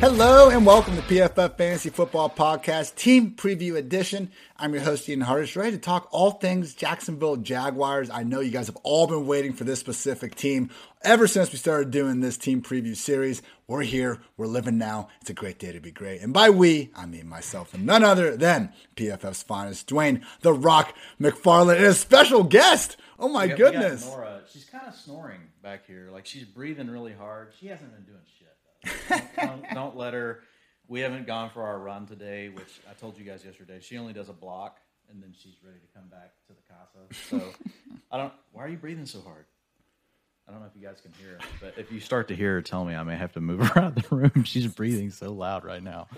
Hello and welcome to PFF Fantasy Football Podcast Team Preview Edition. I'm your host, Ian Hartitz, ready to talk all things Jacksonville Jaguars. I know you guys have all been waiting for this specific team ever since we started doing this team preview series. We're here, we're living now. It's a great day to be great. And by we, I mean myself and none other than PFF's finest, Dwain The Rock McFarland, and a special guest. Oh my We got- we got goodness. Nora, she's kind of snoring back here. Like she's breathing really hard. She hasn't been doing shit. Don't, don't, don't let her. We haven't gone for our run today, which I told you guys yesterday. She only does a block, and then she's ready to come back to the casa. So I don't. Why are you breathing so hard? I don't know if you guys can hear it, but if you start to hear her, tell me. I may have to move her around the room. She's breathing so loud right now.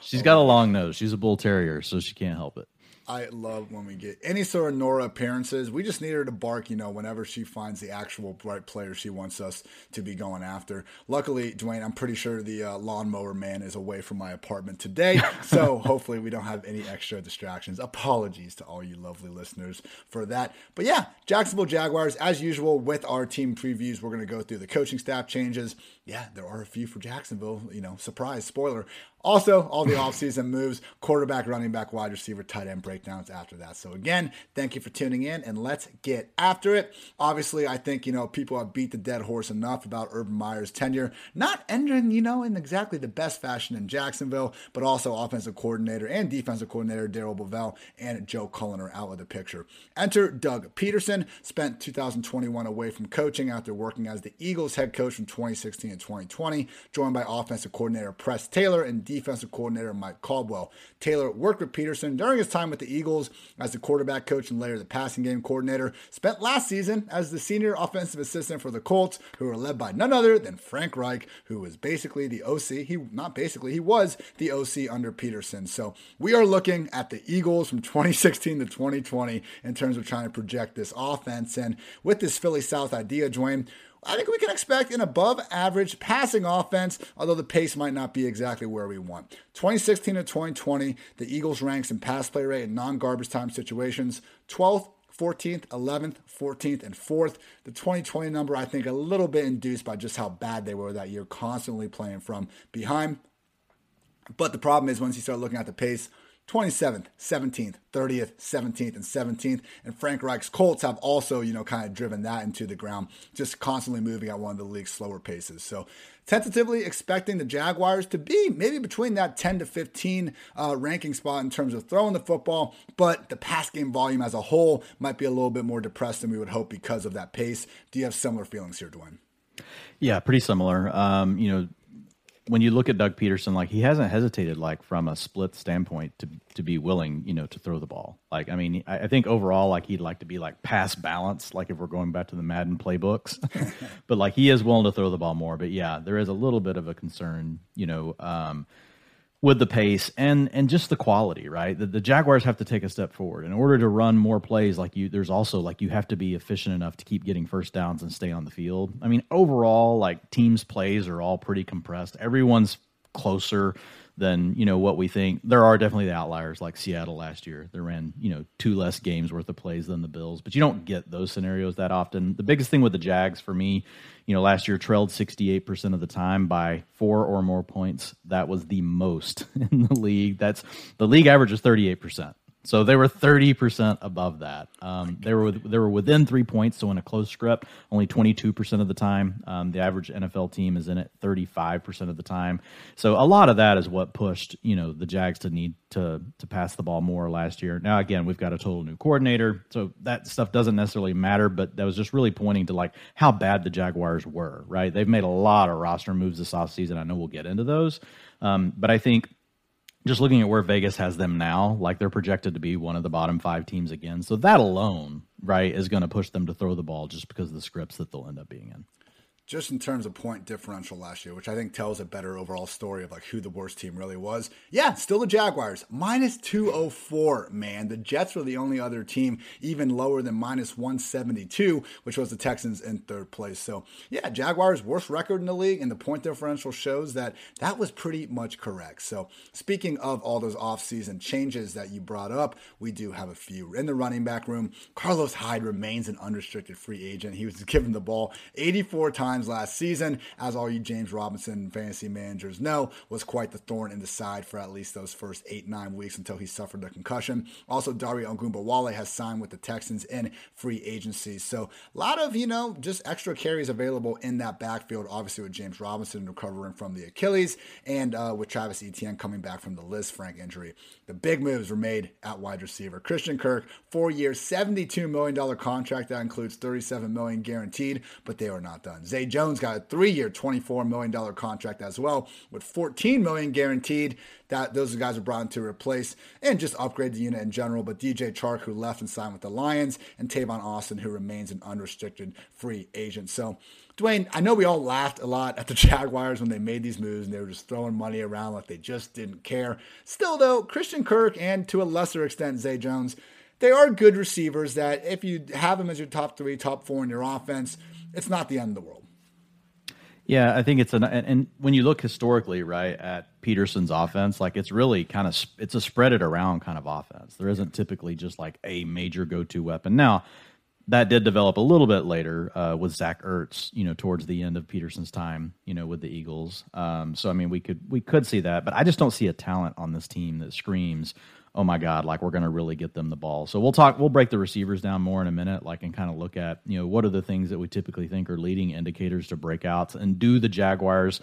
She's got a long nose. She's a bull terrier, so she can't help it. I love when we get any sort of Nora appearances. We just need her to bark, you know, whenever she finds the actual right player she wants us to be going after. Luckily, Dwain, I'm pretty sure the uh, lawnmower man is away from my apartment today, so hopefully we don't have any extra distractions. Apologies to all you lovely listeners for that. But yeah, Jacksonville Jaguars, as usual, with our team previews, we're going to go through the coaching staff changes. Yeah, there are a few for Jacksonville, you know, surprise, spoiler. Also, all the offseason moves, quarterback, running back, wide receiver, tight end breakdowns after that. So, again, thank you for tuning in and let's get after it. Obviously, I think, you know, people have beat the dead horse enough about Urban Meyer's tenure, not ending, you know, in exactly the best fashion in Jacksonville, but also offensive coordinator and defensive coordinator Darrell Bevell and Joe Cullen are out of the picture. Enter Doug Pederson, spent 2021 away from coaching after working as the Eagles head coach from 2016 and 2020, joined by offensive coordinator Press Taylor and defensive coordinator Mike Caldwell. Taylor worked with Pederson during his time with the Eagles as the quarterback coach and later the passing game coordinator. Spent last season as the senior offensive assistant for the Colts, who were led by none other than Frank Reich, who was basically the OC. He not basically, he was the OC under Pederson. So we are looking at the Eagles from 2016 to 2020 in terms of trying to project this offense. And with this Philly South idea, Dwain, I think we can expect an above average passing offense, although the pace might not be exactly where we want. 2016 to 2020, the Eagles ranks in pass play rate in non garbage time situations 12th, 14th, 11th, 14th, and 4th. The 2020 number, I think, a little bit induced by just how bad they were that year, constantly playing from behind. But the problem is once you start looking at the pace, 27th, 17th, 30th, 17th, and 17th. And Frank Reich's Colts have also, you know, kind of driven that into the ground, just constantly moving at one of the league's slower paces. So tentatively expecting the Jaguars to be maybe between that 10 to 15 uh, ranking spot in terms of throwing the football, but the pass game volume as a whole might be a little bit more depressed than we would hope because of that pace. Do you have similar feelings here, Dwain? Yeah, pretty similar. Um, you know, when you look at Doug Pederson, like he hasn't hesitated, like from a split standpoint, to to be willing, you know, to throw the ball. Like, I mean, I, I think overall, like he'd like to be like pass balance, like if we're going back to the Madden playbooks. but like he is willing to throw the ball more. But yeah, there is a little bit of a concern, you know, um, with the pace and and just the quality, right? The, the Jaguars have to take a step forward in order to run more plays. Like you, there's also like you have to be efficient enough to keep getting first downs and stay on the field. I mean, overall, like teams' plays are all pretty compressed. Everyone's closer than you know what we think. There are definitely the outliers, like Seattle last year. They ran you know two less games worth of plays than the Bills, but you don't get those scenarios that often. The biggest thing with the Jags for me, you know, last year trailed 68% of the time by four or more points. That was the most in the league. That's the league average is 38%. So they were 30% above that. Um, they were they were within three points. So in a close script, only 22% of the time. Um, the average NFL team is in it 35% of the time. So a lot of that is what pushed you know the Jags to need to to pass the ball more last year. Now again, we've got a total new coordinator, so that stuff doesn't necessarily matter. But that was just really pointing to like how bad the Jaguars were. Right? They've made a lot of roster moves this offseason. I know we'll get into those, um, but I think just looking at where Vegas has them now, like they're projected to be one of the bottom five teams again. So that alone, right, is going to push them to throw the ball just because of the scripts that they'll end up being in. Just in terms of point differential last year, which I think tells a better overall story of like who the worst team really was. Yeah, still the Jaguars, minus 204, man. The Jets were the only other team even lower than minus 172, which was the Texans in third place. So, yeah, Jaguars worst record in the league, and the point differential shows that that was pretty much correct. So, speaking of all those offseason changes that you brought up, we do have a few. In the running back room, Carlos Hyde remains an unrestricted free agent. He was given the ball 84 times times last season, as all you James Robinson fantasy managers know, was quite the thorn in the side for at least those first eight, nine weeks until he suffered a concussion. Also, Dare Ogunbowale has signed with the Texans in free agency. So a lot of, you know, just extra carries available in that backfield, obviously with James Robinson recovering from the Achilles and uh, with Travis Etienne coming back from the Lisfranc injury. The big moves were made at wide receiver. Christian Kirk, four years, $72 million contract. That includes 37 million guaranteed, but they were not done. Zay Jones got a three-year, $24 million contract as well, with 14 million guaranteed. That those guys are brought in to replace and just upgrade the unit in general. But DJ Chark, who left and signed with the Lions, and Tavon Austin, who remains an unrestricted free agent. So Dwain, I know we all laughed a lot at the Jaguars when they made these moves and they were just throwing money around like they just didn't care. Still, though, Christian Kirk and to a lesser extent Zay Jones, they are good receivers that if you have them as your top three, top four in your offense, it's not the end of the world. Yeah, I think it's an and, and when you look historically, right, at Pederson's offense, like it's really kind of it's a spread it around kind of offense. There isn't typically just like a major go to weapon. Now, that did develop a little bit later uh, with Zach Ertz, you know, towards the end of Pederson's time, you know, with the Eagles. Um, so I mean, we could we could see that, but I just don't see a talent on this team that screams oh my god like we're going to really get them the ball. So we'll talk we'll break the receivers down more in a minute like and kind of look at you know what are the things that we typically think are leading indicators to breakouts and do the jaguars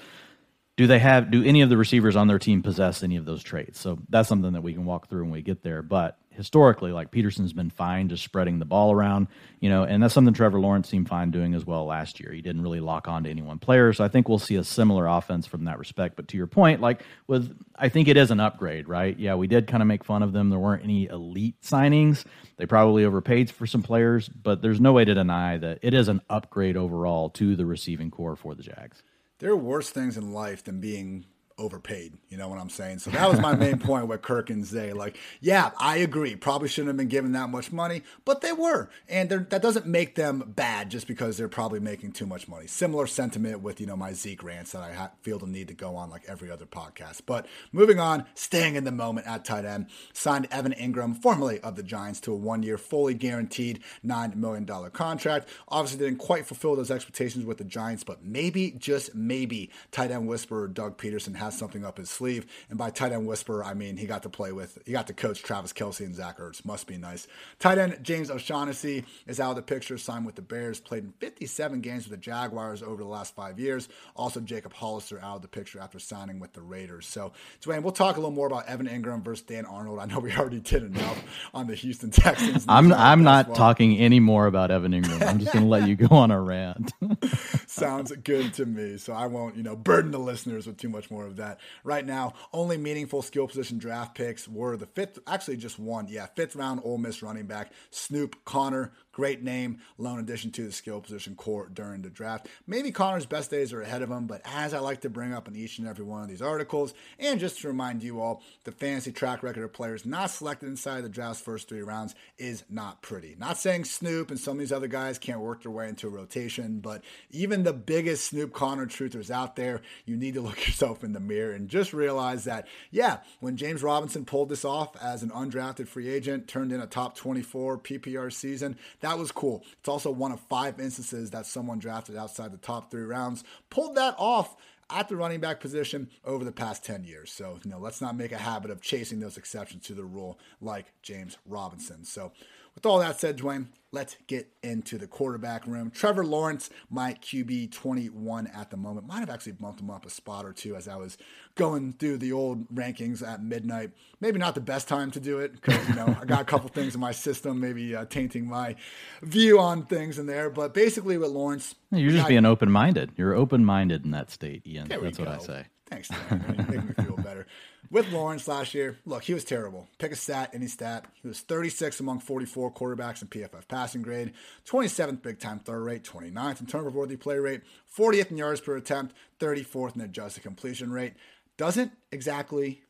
do they have do any of the receivers on their team possess any of those traits? So that's something that we can walk through when we get there but historically, like Pederson's been fine just spreading the ball around, you know, and that's something Trevor Lawrence seemed fine doing as well last year. He didn't really lock on to any one player. So I think we'll see a similar offense from that respect. But to your point, like with, I think it is an upgrade, right? Yeah, we did kind of make fun of them. There weren't any elite signings. They probably overpaid for some players, but there's no way to deny that it is an upgrade overall to the receiving corps for the Jags. There are worse things in life than being overpaid. You know what I'm saying? So that was my main point with Kirk and Zay. Like, yeah, I agree. Probably shouldn't have been given that much money, but they were. And that doesn't make them bad just because they're probably making too much money. Similar sentiment with, you know, my Zeke rants that I ha- feel the need to go on like every other podcast. But moving on, staying in the moment at tight end, signed Evan Engram, formerly of the Giants, to a one year, fully guaranteed $9 million contract. Obviously, didn't quite fulfill those expectations with the Giants, but maybe, just maybe, tight end whisperer Doug Pederson has something up his sleeve. And by tight end whisper, I mean he got to play with, he got to coach Travis Kelce and Zach Ertz. Must be nice. Tight end James O'Shaughnessy is out of the picture, signed with the Bears, played in 57 games with the Jaguars over the last five years. Also, Jacob Hollister out of the picture after signing with the Raiders. So, Dwain, we'll talk a little more about Evan Engram versus Dan Arnold. I know we already did enough on the Houston Texans. I'm I'm not well. talking any more about Evan Engram. I'm just going to let you go on a rant. Sounds good to me. So I won't, you know, burden the listeners with too much more of that right now. Only meaningful skill position draft picks were the fifth, actually just one, yeah, fifth round Ole Miss running back Snoop Conner, Great name, lone addition to the skill position corps during the draft. Maybe Conner's best days are ahead of him, but as I like to bring up in each and every one of these articles, and just to remind you all, the fantasy track record of players not selected inside the draft's first three rounds is not pretty. Not saying Snoop and some of these other guys can't work their way into a rotation, but even the biggest Snoop Conner truthers out there, you need to look yourself in the mirror and just realize that, yeah, when James Robinson pulled this off as an undrafted free agent, turned in a top 24 PPR season, that was cool. It's also one of five instances that someone drafted outside the top three rounds pulled that off at the running back position over the past 10 years. So, you know, let's not make a habit of chasing those exceptions to the rule like James Robinson. So, with all that said, Dwain, let's get into the quarterback room. Trevor Lawrence, my QB 21 at the moment. Might have actually bumped him up a spot or two as I was going through the old rankings at midnight. Maybe not the best time to do it because, you know, I got a couple things in my system, maybe uh, tainting my view on things in there. But basically, with Lawrence, you're just I, being open minded. You're open minded in that state, Ian. That's what I say. Thanks, Dan. Make me feel better with Lawrence last year, look, he was terrible. Pick a stat, any stat. He was 36 among 44 quarterbacks in PFF passing grade, 27th big time throw rate, 29th in turnover worthy play rate, 40th in yards per attempt, 34th in adjusted completion rate. Doesn't exactly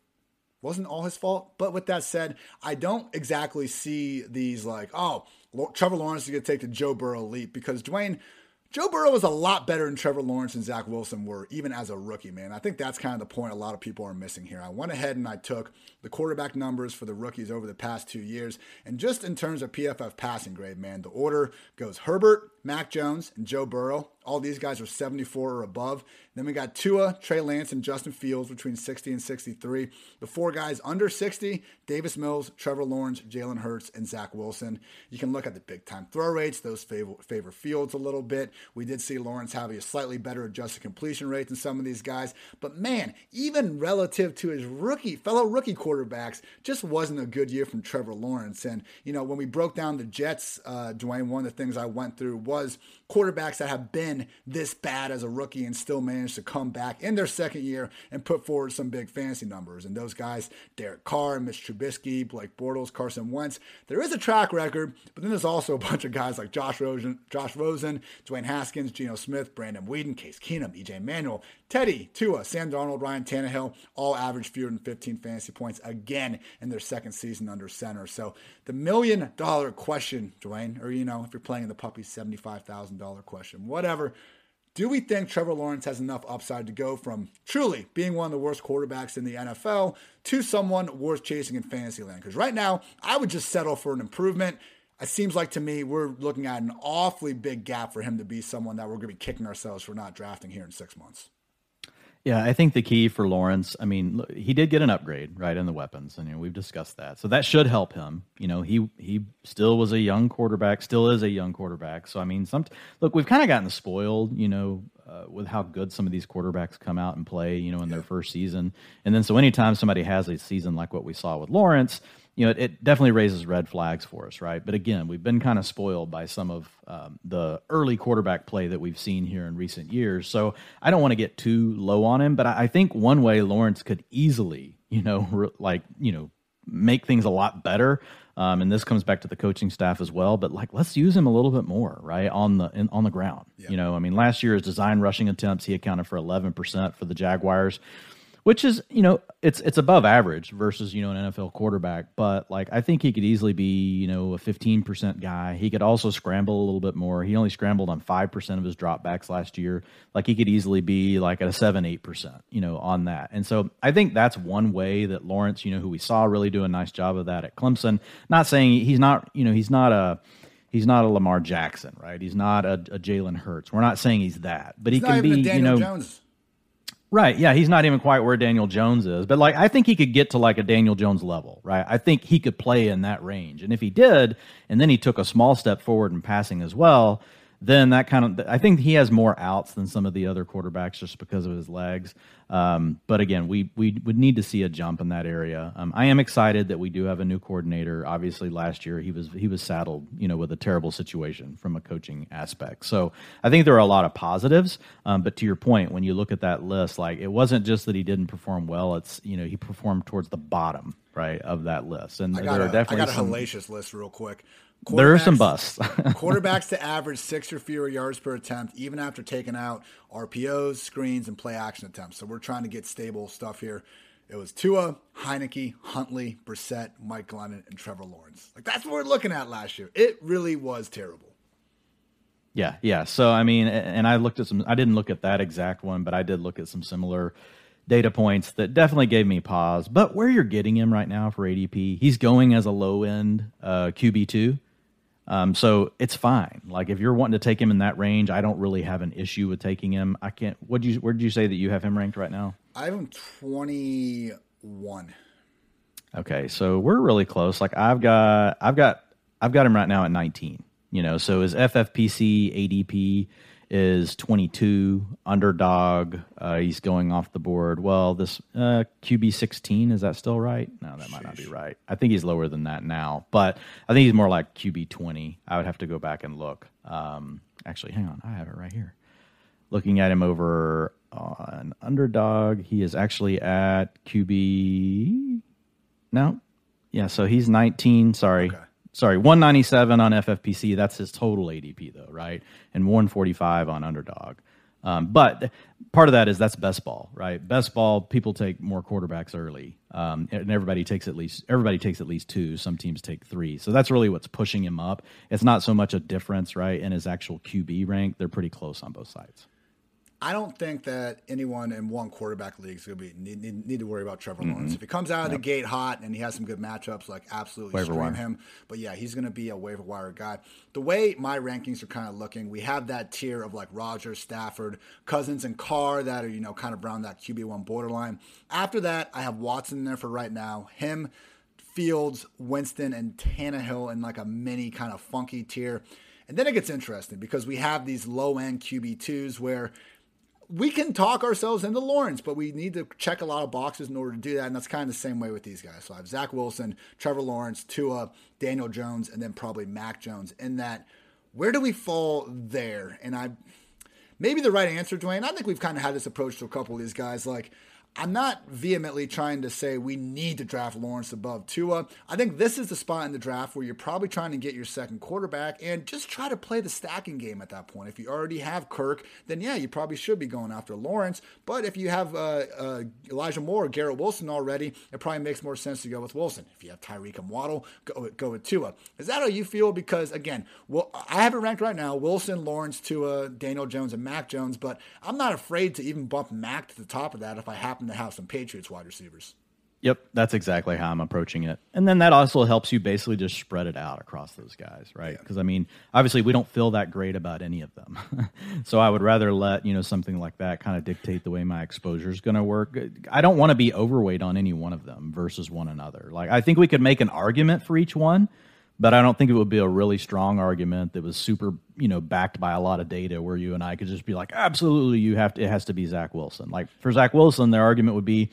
wasn't all his fault. But with that said, I don't exactly see these like, oh, Trevor Lawrence is going to take the Joe Burrow leap because Dwain, Joe Burrow was a lot better than Trevor Lawrence and Zach Wilson were, even as a rookie, man. I think that's kind of the point a lot of people are missing here. I went ahead and I took the quarterback numbers for the rookies over the past two years. And just in terms of PFF passing grade, man, the order goes Herbert, Mac Jones, and Joe Burrow All these guys are 74 or above. Then we got Tua, Trey Lance, and Justin Fields between 60 and 63. The four guys under 60 Davis Mills, Trevor Lawrence, Jalen Hurts, and Zach Wilson. You can look at the big time throw rates, those favor, favor Fields a little bit. We did see Lawrence have a slightly better adjusted completion rate than some of these guys. But man, even relative to his rookie, fellow rookie quarterbacks, just wasn't a good year from Trevor Lawrence. And, you know, when we broke down the Jets, uh, Dwain, one of the things I went through was quarterbacks that have been this bad as a rookie and still managed to come back in their second year and put forward some big fantasy numbers. And those guys, Derek Carr, Mitch Trubisky, Blake Bortles, Carson Wentz, there is a track record, but then there's also a bunch of guys like Josh Rosen, Josh Rosen, Dwayne Haskins, Geno Smith, Brandon Weeden, Case Keenum, EJ Manuel, Teddy, Tua, Sam Darnold, Ryan Tannehill, all average fewer than 15 fantasy points again in their second season under center. So the million dollar question, Dwain, or you know, if you're playing in the puppy, $75,000 question, whatever. Do we think Trevor Lawrence has enough upside to go from truly being one of the worst quarterbacks in the NFL to someone worth chasing in fantasy land? Because right now, I would just settle for an improvement. It seems like to me we're looking at an awfully big gap for him to be someone that we're going to be kicking ourselves for not drafting here in six months. Yeah, I think the key for Lawrence, I mean, he did get an upgrade, right, in the weapons, and you know, we've discussed that. So that should help him. You know, he he still was a young quarterback, still is a young quarterback. So I mean, some look, we've kind of gotten spoiled, you know, uh, with how good some of these quarterbacks come out and play, you know, in their first season. And then so anytime somebody has a season like what we saw with Lawrence, you know, it, it, definitely raises red flags for us, right? But again, we've been kind of spoiled by some of um, the early quarterback play that we've seen here in recent years. So I don't want to get too low on him, but I, I think one way Lawrence could easily, you know, re- like, you know, make things a lot better. Um, and this comes back to the coaching staff as well. But like, let's use him a little bit more, right on the in, on the ground. Yeah. You know, I mean, last year his design rushing attempts he accounted for eleven percent for the Jaguars which is you know it's it's above average versus you know an NFL quarterback. But like I think he could easily be you know a fifteen percent guy. He could also scramble a little bit more. He only scrambled on five percent of his dropbacks last year. Like he could easily be like at a seven eight percent you know on that. And so I think that's one way that Lawrence you know who we saw really do a nice job of that at Clemson. Not saying he's not you know he's not a he's not a Lamar Jackson, right? He's not a, a Jalen Hurts. We're not saying he's that, but he's he can be, you know, Jones. Right. Yeah, he's not even quite where Daniel Jones is. But like I think he could get to like a Daniel Jones level, right? I think he could play in that range. And if he did, and then he took a small step forward in passing as well, then that kind of I think he has more outs than some of the other quarterbacks just because of his legs. Um, but again, we we would need to see a jump in that area. Um, I am excited that we do have a new coordinator. Obviously, last year he was he was saddled, you know, with a terrible situation from a coaching aspect. So I think there are a lot of positives. Um, but to your point, when you look at that list, like it wasn't just that he didn't perform well; it's you know he performed towards the bottom right of that list. And there a, are definitely I got a some, hellacious list real quick. There are some busts. quarterbacks to average six or fewer yards per attempt, even after taking out RPOs, screens, and play action attempts. So we're trying to get stable stuff here. It was Tua, Heinicke, Huntley, Brissett, Mike Glennon, and Trevor Lawrence. Like that's what we're looking at last year. It really was terrible. Yeah, yeah. So I mean, and I looked at some. I didn't look at that exact one, but I did look at some similar data points that definitely gave me pause. But where you're getting him right now for ADP, he's going as a low end uh, QB two. Um, so it's fine. Like if you're wanting to take him in that range, I don't really have an issue with taking him. I can't. What do you? Where did you say that you have him ranked right now? I have him twenty one. Okay, so we're really close. Like I've got, I've got, I've got him right now at nineteen. You know, so his FFPC ADP is 22 underdog. Uh, he's going off the board. Well, this uh, QB 16 is that still right? No, that might not be right. I think he's lower than that now, but I think he's more like QB 20. I would have to go back and look. Um, actually, hang on, I have it right here. Looking at him over on underdog, he is actually at QB. No, yeah, so he's 19. Sorry. Okay sorry, 197 on FFPC. That's his total ADP, though, right? And 145 on underdog. Um, but part of that is that's best ball, right? Best ball, people take more quarterbacks early, um, and everybody takes at least everybody takes at least two. Some teams take three, so that's really what's pushing him up. It's not so much a difference, right, in his actual QB rank. They're pretty close on both sides. I don't think that anyone in one quarterback league is going to be need, need, need, to worry about Trevor mm-hmm. Lawrence. If he comes out of yep. the gate hot and he has some good matchups, like absolutely waiver stream wire. him. But yeah, he's going to be a waiver wire guy. The way my rankings are kind of looking, we have that tier of like Rodgers, Stafford, Cousins, and Carr that are you know kind of around that QB one borderline. After that, I have Watson there for right now. Him. Fields, Winston, and Tannehill in like a mini kind of funky tier. And then it gets interesting because we have these low end QB2s where we can talk ourselves into Lawrence, but we need to check a lot of boxes in order to do that. And that's kind of the same way with these guys. So I have Zach Wilson, Trevor Lawrence, Tua, Daniel Jones, and then probably Mac Jones. In that, where do we fall there? And I maybe the right answer, Dwain. I think we've kind of had this approach to a couple of these guys. Like I'm not vehemently trying to say we need to draft Lawrence above Tua. I think this is the spot in the draft where you're probably trying to get your second quarterback and just try to play the stacking game at that point. If you already have Kirk, then yeah, you probably should be going after Lawrence. But if you have uh, uh, Elijah Moore or Garrett Wilson already, it probably makes more sense to go with Wilson. If you have Tyreek and Waddle, go, go with Tua. Is that how you feel? Because again, well, I have it ranked right now Wilson, Lawrence, Tua, Daniel Jones, and Mac Jones, but I'm not afraid to even bump Mac to the top of that if I happen happen to have some Patriots wide receivers. Yep, that's exactly how I'm approaching it. And then that also helps you basically just spread it out across those guys, right? Because yeah. I mean, obviously we don't feel that great about any of them. so I would rather let, you know, something like that kind of dictate the way my exposure is going to work. I don't want to be overweight on any one of them versus one another. Like I think we could make an argument for each one, but I don't think it would be a really strong argument that was super, you know, backed by a lot of data where you and I could just be like, absolutely, you have to, it has to be Zach Wilson. Like for Zach Wilson, their argument would be,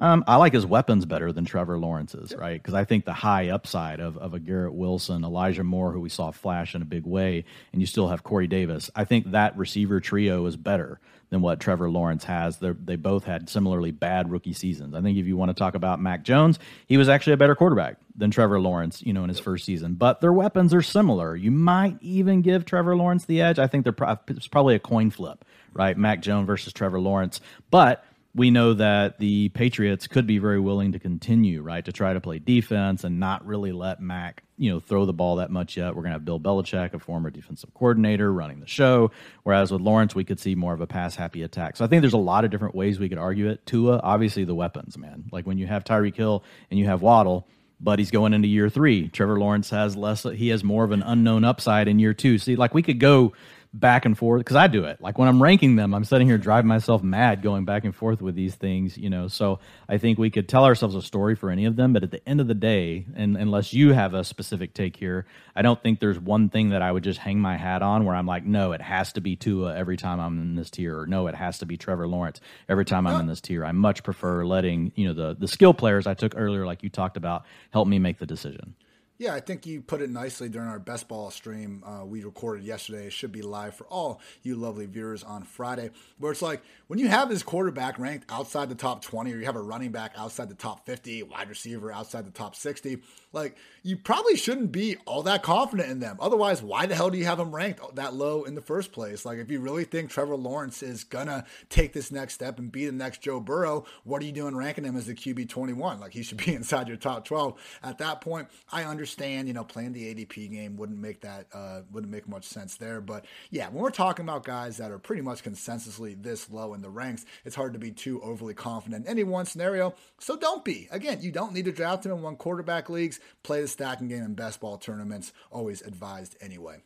um, I like his weapons better than Trevor Lawrence's, right? Because I think the high upside of, of a Garrett Wilson, Elijah Moore, who we saw flash in a big way, and you still have Corey Davis. I think that receiver trio is better than what Trevor Lawrence has. They're, they both had similarly bad rookie seasons. I think if you want to talk about Mac Jones, he was actually a better quarterback than Trevor Lawrence, you know, in his first season. But their weapons are similar. You might even give Trevor Lawrence the edge. I think they're pro- it's probably a coin flip, right? Mac Jones versus Trevor Lawrence, but we know that the Patriots could be very willing to continue, right, to try to play defense and not really let Mac, you know, throw the ball that much yet. We're going to have Bill Belichick, a former defensive coordinator, running the show. Whereas with Lawrence, we could see more of a pass happy attack. So I think there's a lot of different ways we could argue it. Tua, obviously, the weapons, man. Like when you have Tyreek Hill and you have Waddle, but he's going into year three. Trevor Lawrence has less, he has more of an unknown upside in year two. See, like we could go back and forth because I do it. Like when I'm ranking them, I'm sitting here driving myself mad going back and forth with these things, you know. So I think we could tell ourselves a story for any of them, but at the end of the day, and unless you have a specific take here, I don't think there's one thing that I would just hang my hat on where I'm like, no, it has to be Tua every time I'm in this tier, or no, it has to be Trevor Lawrence every time I'm in this tier. I much prefer letting you know the the skill players I took earlier, like you talked about, help me make the decision. Yeah, I think you put it nicely during our best ball stream uh, we recorded yesterday. It should be live for all you lovely viewers on Friday. Where it's like when you have this quarterback ranked outside the top 20, or you have a running back outside the top 50, wide receiver outside the top 60, like you probably shouldn't be all that confident in them. Otherwise, why the hell do you have them ranked that low in the first place? Like if you really think Trevor Lawrence is gonna take this next step and be the next Joe Burrow, what are you doing ranking him as the QB 21? Like he should be inside your top 12 at that point. I understand understand, you know, playing the ADP game wouldn't make that uh, wouldn't make much sense there. But yeah, when we're talking about guys that are pretty much consensusly this low in the ranks, it's hard to be too overly confident in any one scenario. So don't be. Again, you don't need to draft him in one quarterback leagues. Play the stacking game in best ball tournaments. Always advised anyway.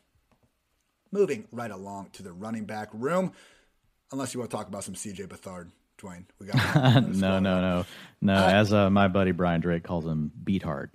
Moving right along to the running back room, unless you want to talk about some CJ Beathard. Dwain, we got no, no, no, no. Uh, As uh, my buddy Brian Drake calls him, beat hard.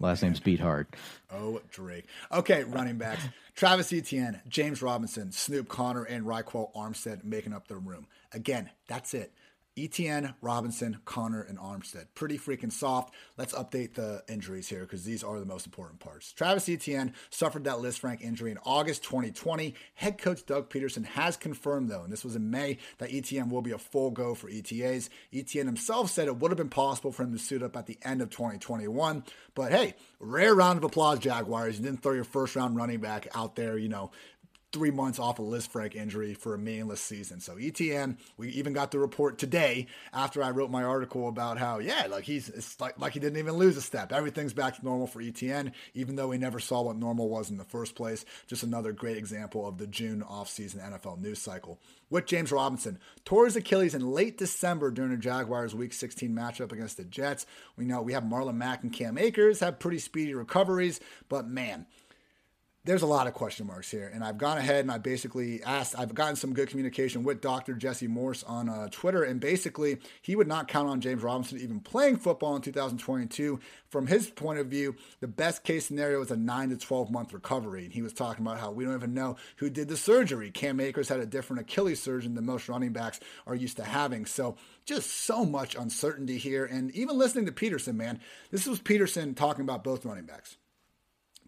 Last name's Pete Hard. Oh, Drake. Okay, running backs. Travis Etienne, James Robinson, Snoop Conner, and Ryquell Armstead making up the room. Again, that's it. Etienne, Robinson, Conner, and Armstead. Pretty freaking soft. Let's update the injuries here because these are the most important parts. Travis Etienne suffered that Lisfranc injury in August 2020. Head coach Doug Pederson has confirmed, though, and this was in May, that Etienne will be a full go for ETAs. Etienne himself said it would have been possible for him to suit up at the end of 2021. But hey, rare round of applause, Jaguars. You didn't throw your first round running back out there, you know, three months off a Lisfranc injury for a meaningless season. So Etienne, we even got the report today after I wrote my article about how, yeah, like he's like, like he didn't even lose a step. Everything's back to normal for Etienne, even though we never saw what normal was in the first place. Just another great example of the June offseason NFL news cycle. With James Robinson, tore his Achilles in late December during the Jaguars Week 16 matchup against the Jets. We know we have Marlon Mack and Cam Akers have pretty speedy recoveries, but man, there's a lot of question marks here. And I've gone ahead and I basically asked, I've gotten some good communication with Dr. Jesse Morse on uh, Twitter. And basically, he would not count on James Robinson even playing football in 2022. From his point of view, the best case scenario is a 9 to 12 month recovery. And he was talking about how we don't even know who did the surgery. Cam Akers had a different Achilles surgeon than most running backs are used to having. So just so much uncertainty here. And even listening to Pederson, man, this was Pederson talking about both running backs.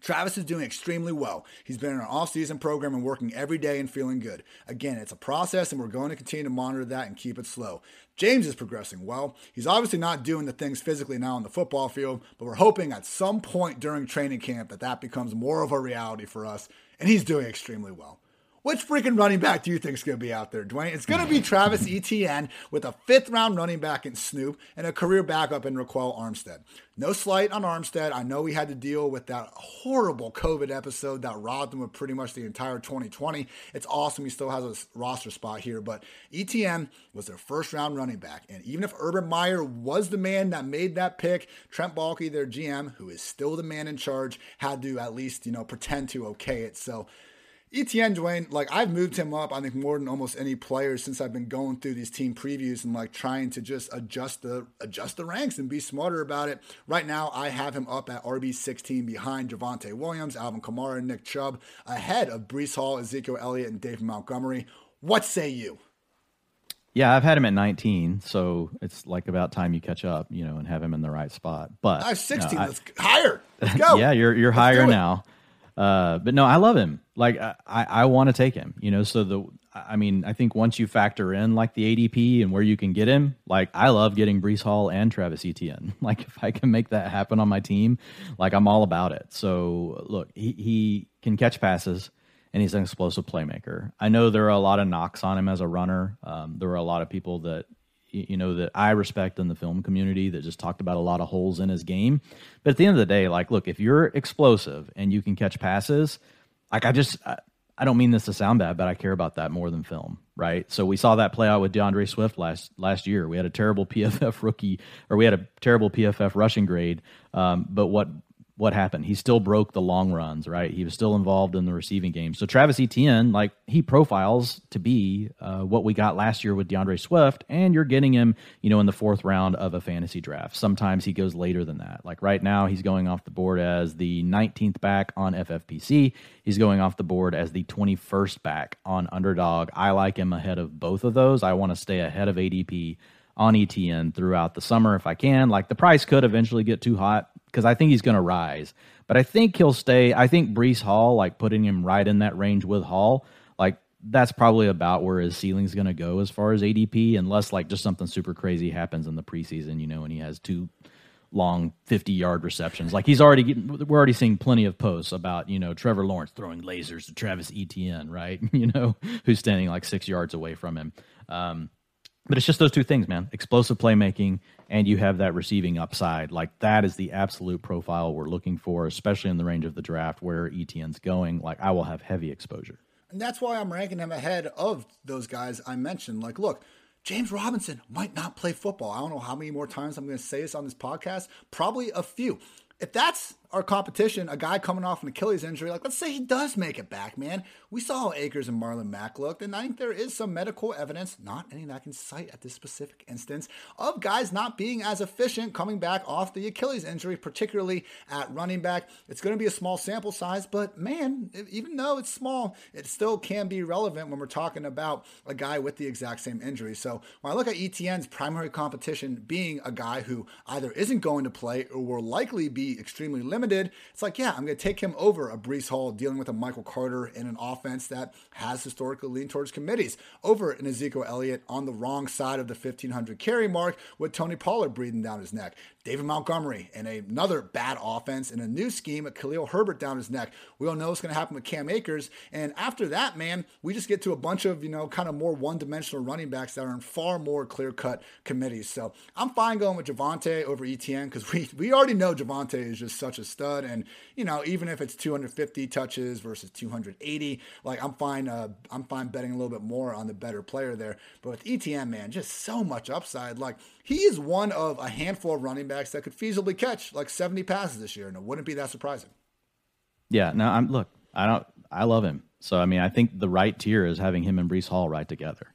Travis is doing extremely well. He's been in an off-season program and working every day and feeling good. Again, it's a process and we're going to continue to monitor that and keep it slow. James is progressing well. He's obviously not doing the things physically now on the football field, but we're hoping at some point during training camp that that becomes more of a reality for us, and he's doing extremely well. Which freaking running back do you think is going to be out there, Dwain? It's going to be Travis Etienne with a fifth round running back in Snoop and a career backup in Ryquell Armstead. No slight on Armstead. I know we had to deal with that horrible COVID episode that robbed him of pretty much the entire 2020. It's awesome he still has a roster spot here, but Etienne was their first round running back. And even if Urban Meyer was the man that made that pick, Trent Baalke, their GM, who is still the man in charge, had to at least, you know, pretend to okay it. So Etienne Dwain, like I've moved him up, I think more than almost any player since I've been going through these team previews and like trying to just adjust the adjust the ranks and be smarter about it. Right now, I have him up at RB 16 behind Javonte Williams, Alvin Kamara, and Nick Chubb, ahead of Breece Hall, Ezekiel Elliott, and David Montgomery. What say you? Yeah, I've had him at 19, so it's like about time you catch up, you know, and have him in the right spot. But I have 16. let's higher. Let's go. yeah, you're you're Let's higher now. Uh, but no, I love him. Like I, I want to take him. You know, so the I mean, I think once you factor in like the ADP and where you can get him, like I love getting Breece Hall and Travis Etienne. Like if I can make that happen on my team, like I'm all about it. So look, he, he can catch passes and he's an explosive playmaker. I know there are a lot of knocks on him as a runner. Um, there are a lot of people that you know that I respect in the film community that just talked about a lot of holes in his game. But at the end of the day, like, look, if you're explosive and you can catch passes, like I just I, I don't mean this to sound bad, but I care about that more than film, right? So we saw that play out with D'Andre Swift last last year. We had a terrible PFF rookie, or we had a terrible PFF rushing grade. Um, but what what happened? He still broke the long runs, right? He was still involved in the receiving game. So Travis Etienne, like he profiles to be uh, what we got last year with D'Andre Swift, and you're getting him, you know, in the fourth round of a fantasy draft. Sometimes he goes later than that. Like right now, he's going off the board as the 19th back on FFPC. He's going off the board as the 21st back on Underdog. I like him ahead of both of those. I want to stay ahead of ADP on Etienne throughout the summer if I can. Like the price could eventually get too hot because I think he's going to rise. But I think he'll stay. I think Breece Hall, like putting him right in that range with Hall, like that's probably about where his ceiling's going to go as far as ADP, unless like just something super crazy happens in the preseason, you know, and he has two long 50 yard receptions. Like he's already getting, we're already seeing plenty of posts about, you know, Trevor Lawrence throwing lasers to Travis Etienne, right? you know, who's standing like six yards away from him. Um, but it's just those two things, man. Explosive playmaking, and you have that receiving upside. Like that is the absolute profile we're looking for, especially in the range of the draft where Etienne's going. Like I will have heavy exposure. And that's why I'm ranking him ahead of those guys I mentioned. Like, look, James Robinson might not play football. I don't know how many more times I'm going to say this on this podcast. Probably a few. If that's our competition, a guy coming off an Achilles injury, like let's say he does make it back, man. We saw how Akers and Marlon Mack looked, and I think there is some medical evidence, not any that I can cite at this specific instance, of guys not being as efficient coming back off the Achilles injury, particularly at running back. It's going to be a small sample size, but man, even though it's small, it still can be relevant when we're talking about a guy with the exact same injury. So when I look at Etienne's primary competition being a guy who either isn't going to play or will likely be extremely limited limited, it's like, yeah, I'm going to take him over a Breece Hall dealing with a Michael Carter in an offense that has historically leaned towards committees, over an Ezekiel Elliott on the wrong side of the 1500 carry mark with Tony Pollard breathing down his neck. David Montgomery and another bad offense and a new scheme, a Khalil Herbert down his neck. We all know what's going to happen with Cam Akers. And after that, man, we just get to a bunch of, you know, kind of more one dimensional running backs that are in far more clear cut committees. So I'm fine going with Javonte over Etienne because we, we already know Javonte is just such a stud. And, you know, even if it's 250 touches versus 280, like I'm fine, uh, I'm fine betting a little bit more on the better player there. But with Etienne, man, just so much upside. Like he is one of a handful of running backs that could feasibly catch like 70 passes this year, and it wouldn't be that surprising. Yeah, no, I'm look, I don't I love him. So I mean, I think the right tier is having him and Breece Hall right together.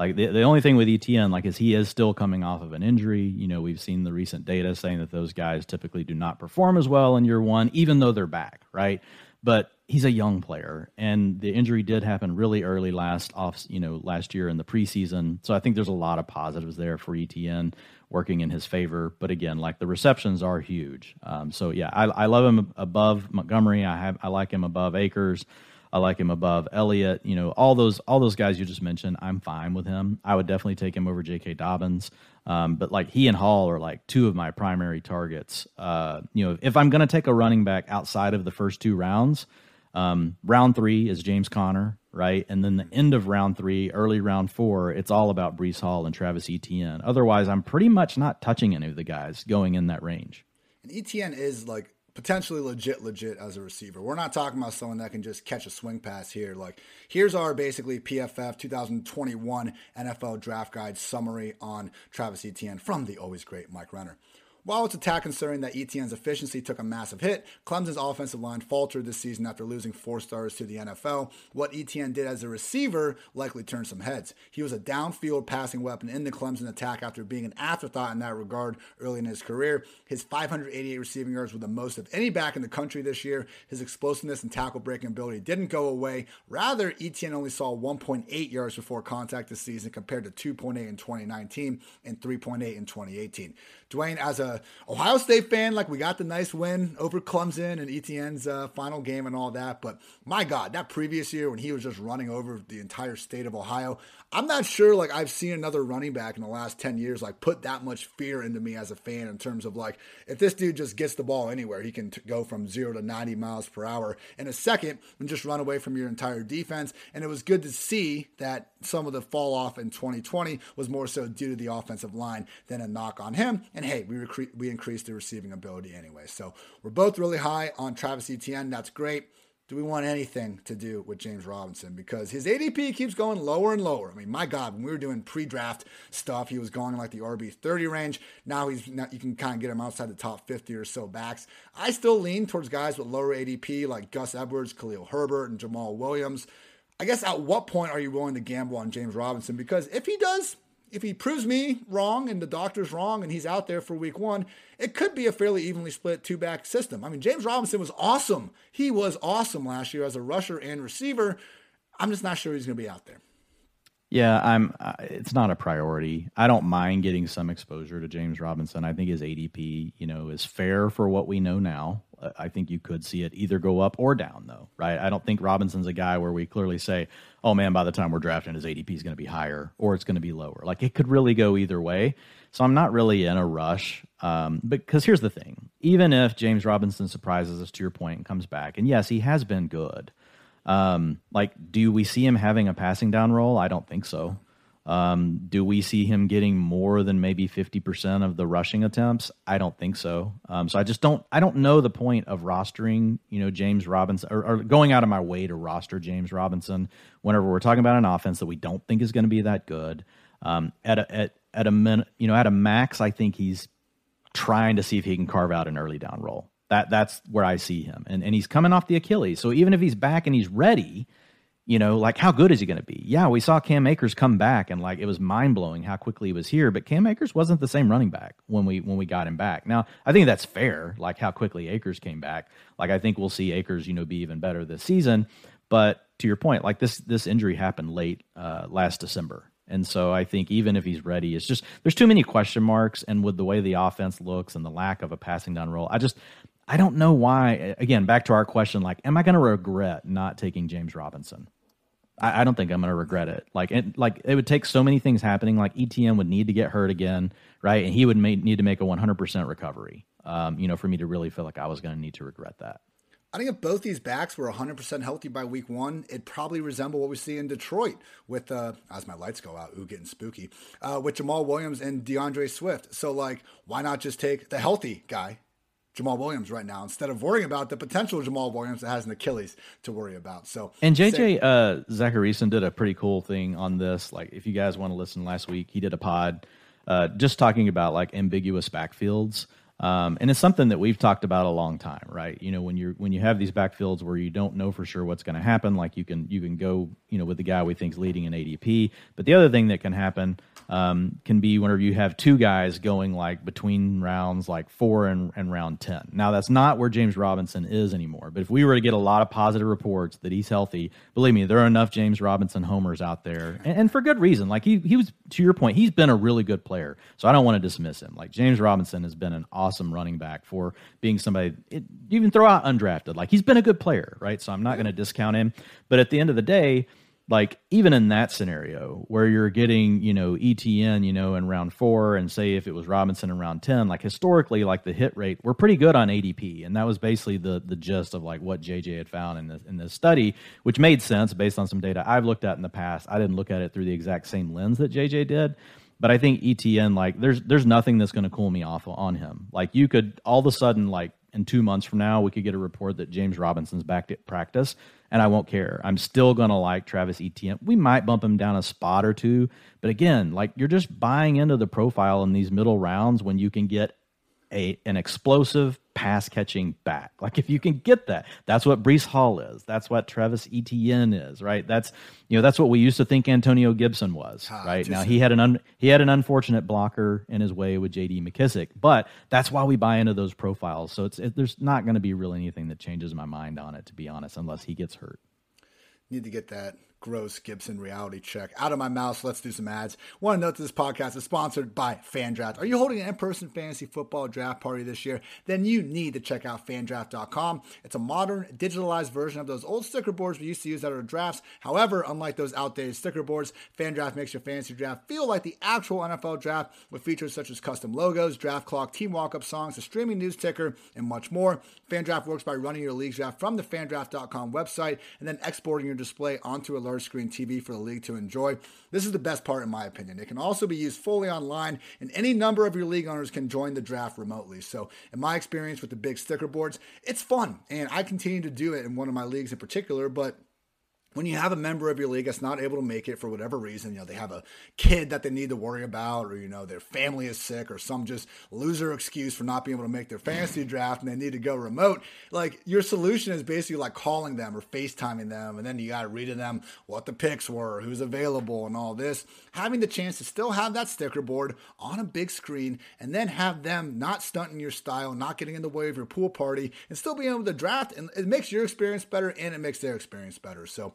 Like the, the only thing with Etienne, like, is he is still coming off of an injury. You know, we've seen the recent data saying that those guys typically do not perform as well in year one, even though they're back, right? But he's a young player, and the injury did happen really early last off, you know, last year in the preseason. So I think there's a lot of positives there for Etienne working in his favor. But again, like the receptions are huge. Um, so yeah, I, I love him above Montgomery. I have I like him above Akers. I like him above Elliott. You know, all those all those guys you just mentioned, I'm fine with him. I would definitely take him over J.K. Dobbins. Um, but like he and Hall are like two of my primary targets. Uh, you know, if I'm going to take a running back outside of the first two rounds, um, round three is James Conner, right? And then the end of round three, early round four, it's all about Breece Hall and Travis Etienne. Otherwise, I'm pretty much not touching any of the guys going in that range. And Etienne is like potentially legit, legit as a receiver. We're not talking about someone that can just catch a swing pass here. Like, here's our basically PFF 2021 NFL Draft Guide summary on Travis Etienne from the always great Mike Renner. While it's a attack concerning that Etienne's efficiency took a massive hit, Clemson's offensive line faltered this season after losing four stars to the NFL. What Etienne did as a receiver likely turned some heads. He was a downfield passing weapon in the Clemson attack after being an afterthought in that regard early in his career. His 588 receiving yards were the most of any back in the country this year. His explosiveness and tackle breaking ability didn't go away. Rather, Etienne only saw 1.8 yards before contact this season compared to 2.8 in 2019 and 3.8 in 2018. Dwain, as a Ohio State fan, like we got the nice win over Clemson and Etienne's uh, final game and all that, but my God, that previous year when he was just running over the entire state of Ohio, I'm not sure like I've seen another running back in the last 10 years like put that much fear into me as a fan in terms of like if this dude just gets the ball anywhere, he can t- go from 0 to 90 miles per hour in a second and just run away from your entire defense. And it was good to see that some of the fall off in 2020 was more so due to the offensive line than a knock on him. And hey, we recre- we increase the receiving ability anyway. So we're both really high on Travis Etienne. That's great do we want anything to do with James Robinson? Because his ADP keeps going lower and lower. I mean, my God, when we were doing pre-draft stuff, he was going like the RB 30 range. Now he's not, you can kind of get him outside the top 50 or so backs. I still lean towards guys with lower ADP like Gus Edwards, Khalil Herbert, and Jamaal Williams. I guess at what point are you willing to gamble on James Robinson? Because if he does if he proves me wrong and the doctor's wrong and he's out there for week one, it could be a fairly evenly split two back system. I mean, James Robinson was awesome. He was awesome last year as a rusher and receiver. I'm just not sure he's going to be out there. Yeah, I'm. Uh, it's not a priority. I don't mind getting some exposure to James Robinson. I think his ADP, you know, is fair for what we know now. I think you could see it either go up or down, though, right? I don't think Robinson's a guy where we clearly say, "Oh man, by the time we're drafting, his ADP is going to be higher or it's going to be lower." Like it could really go either way. So I'm not really in a rush. Um, because here's the thing: even if James Robinson surprises us, to your point, and comes back, and yes, he has been good um, like, do we see him having a passing down role? I don't think so. Um, do we see him getting more than maybe 50% of the rushing attempts? I don't think so. Um, so I just don't, I don't know the point of rostering, you know, James Robinson or, or, going out of my way to roster James Robinson whenever we're talking about an offense that we don't think is going to be that good. Um, at a, at, at a min, you know, at a max, I think he's trying to see if he can carve out an early down role. That that's where I see him, and and he's coming off the Achilles. So even if he's back and he's ready, you know, like how good is he going to be? Yeah, we saw Cam Akers come back, and like it was mind blowing how quickly he was here. But Cam Akers wasn't the same running back when we when we got him back. Now I think that's fair, like how quickly Akers came back. Like I think we'll see Akers, you know, be even better this season. But to your point, like this this injury happened late uh, last December, and so I think even if he's ready, it's just there's too many question marks. And with the way the offense looks and the lack of a passing down role, I just I don't know why. Again, back to our question, like, am I going to regret not taking James Robinson? I, I don't think I'm going to regret it. Like it, like it would take so many things happening. Like Etienne would need to get hurt again, right? And he would need to make a 100% recovery. Um, you know, for me to really feel like I was going to need to regret that. I think if both these backs were 100% healthy by week one, it'd probably resemble what we see in Detroit with, uh, as my lights go out, ooh, getting spooky, uh, with Jamaal Williams and D'Andre Swift. So, like, why not just take the healthy guy, Jamaal Williams, right now, instead of worrying about the potential Jamaal Williams that has an Achilles to worry about? So, and JJ uh, Zachariason did a pretty cool thing on this. Like, if you guys want to listen last week, he did a pod uh, just talking about like ambiguous backfields. Um, and it's something that we've talked about a long time, right? You know, when you're when you have these backfields where you don't know for sure what's going to happen, like you can you can go, you know, with the guy we think's leading in ADP. But the other thing that can happen um, can be whenever you have two guys going like between rounds like four and, and round 10. Now, that's not where James Robinson is anymore. But if we were to get a lot of positive reports that he's healthy, believe me, there are enough James Robinson homers out there. And, and for good reason. Like he, he was, to your point, he's been a really good player. So I don't want to dismiss him. Like James Robinson has been an awesome running back for being somebody, it, even throw out undrafted. Like he's been a good player, right? So I'm not going to discount him. But at the end of the day, like even in that scenario where you're getting you know etn you know in round four and say if it was robinson in round 10 like historically like the hit rate we're pretty good on adp and that was basically the the gist of like what jj had found in this in this study which made sense based on some data i've looked at in the past i didn't look at it through the exact same lens that jj did but i think etn like there's there's nothing that's going to cool me off on him like you could all of a sudden like in two months from now we could get a report that james robinson's back at practice and I won't care. I'm still going to like Travis Etienne. We might bump him down a spot or two, but again, like you're just buying into the profile in these middle rounds when you can get a an explosive pass catching back. Like if you can get that, that's what Breece Hall is. That's what Travis Etienne is, right? That's you know that's what we used to think Antonio Gibson was, ah, right? Now he had an un, he had an unfortunate blocker in his way with J.D. McKissic, but that's why we buy into those profiles. So it's it, there's not going to be really anything that changes my mind on it, to be honest, unless he gets hurt. Need to get that gross Gibson reality check out of my mouth. Let's do some ads. Want to note that this podcast is sponsored by FanDraft. Are you holding an in-person fantasy football draft party this year? Then you need to check out FanDraft.com. It's a modern, digitalized version of those old sticker boards we used to use at our drafts. However, unlike those outdated sticker boards, FanDraft makes your fantasy draft feel like the actual NFL draft with features such as custom logos, draft clock, team walk-up songs, a streaming news ticker, and much more. FanDraft works by running your league draft from the FanDraft.com website and then exporting your display onto a large screen TV for the league to enjoy. This is the best part, in my opinion. It can also be used fully online, and any number of your league owners can join the draft remotely. So, in my experience with the big sticker boards, it's fun, and I continue to do it in one of my leagues in particular, but when you have a member of your league that's not able to make it for whatever reason, you know, they have a kid that they need to worry about, or, you know, their family is sick, or some just loser excuse for not being able to make their fantasy draft and they need to go remote, like your solution is basically like calling them or FaceTiming them. And then you got to read to them what the picks were, who's available, and all this. Having the chance to still have that sticker board on a big screen and then have them not stunting your style, not getting in the way of your pool party, and still being able to draft. And it makes your experience better and it makes their experience better. So,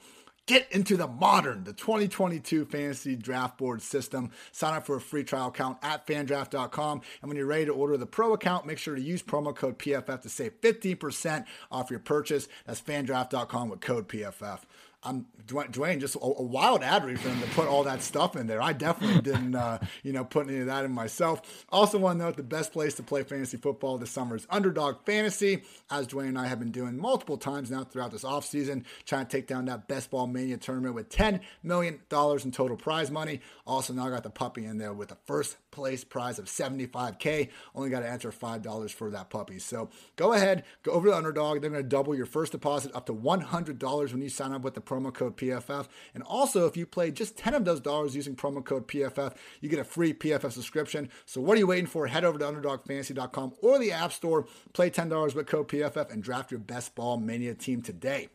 Get into the modern, the 2022 fantasy draft board system. Sign up for a free trial account at fandraft.com. And when you're ready to order the pro account, make sure to use promo code PFF to save 15% off your purchase. That's fandraft.com with code PFF. I'm Dwain, just a, a, wild ad read for him to put all that stuff in there. I definitely didn't, uh, you know, put any of that in myself. Also, want to note the best place to play fantasy football this summer is Underdog Fantasy, as Dwain and I have been doing multiple times now throughout this offseason, trying to take down that Best Ball Mania tournament with $10 million in total prize money. Also, now got the puppy in there with the first place prize of 75K. Only got to answer $5 for that puppy. So go ahead, go over to Underdog. They're going to double your first deposit up to $100 when you sign up with the promo code PFF. And also, if you play just 10 of those dollars using promo code PFF, you get a free PFF subscription. So what are you waiting for? Head over to UnderdogFantasy.com or the App Store, play $10 with code PFF, and draft your best ball mania team today.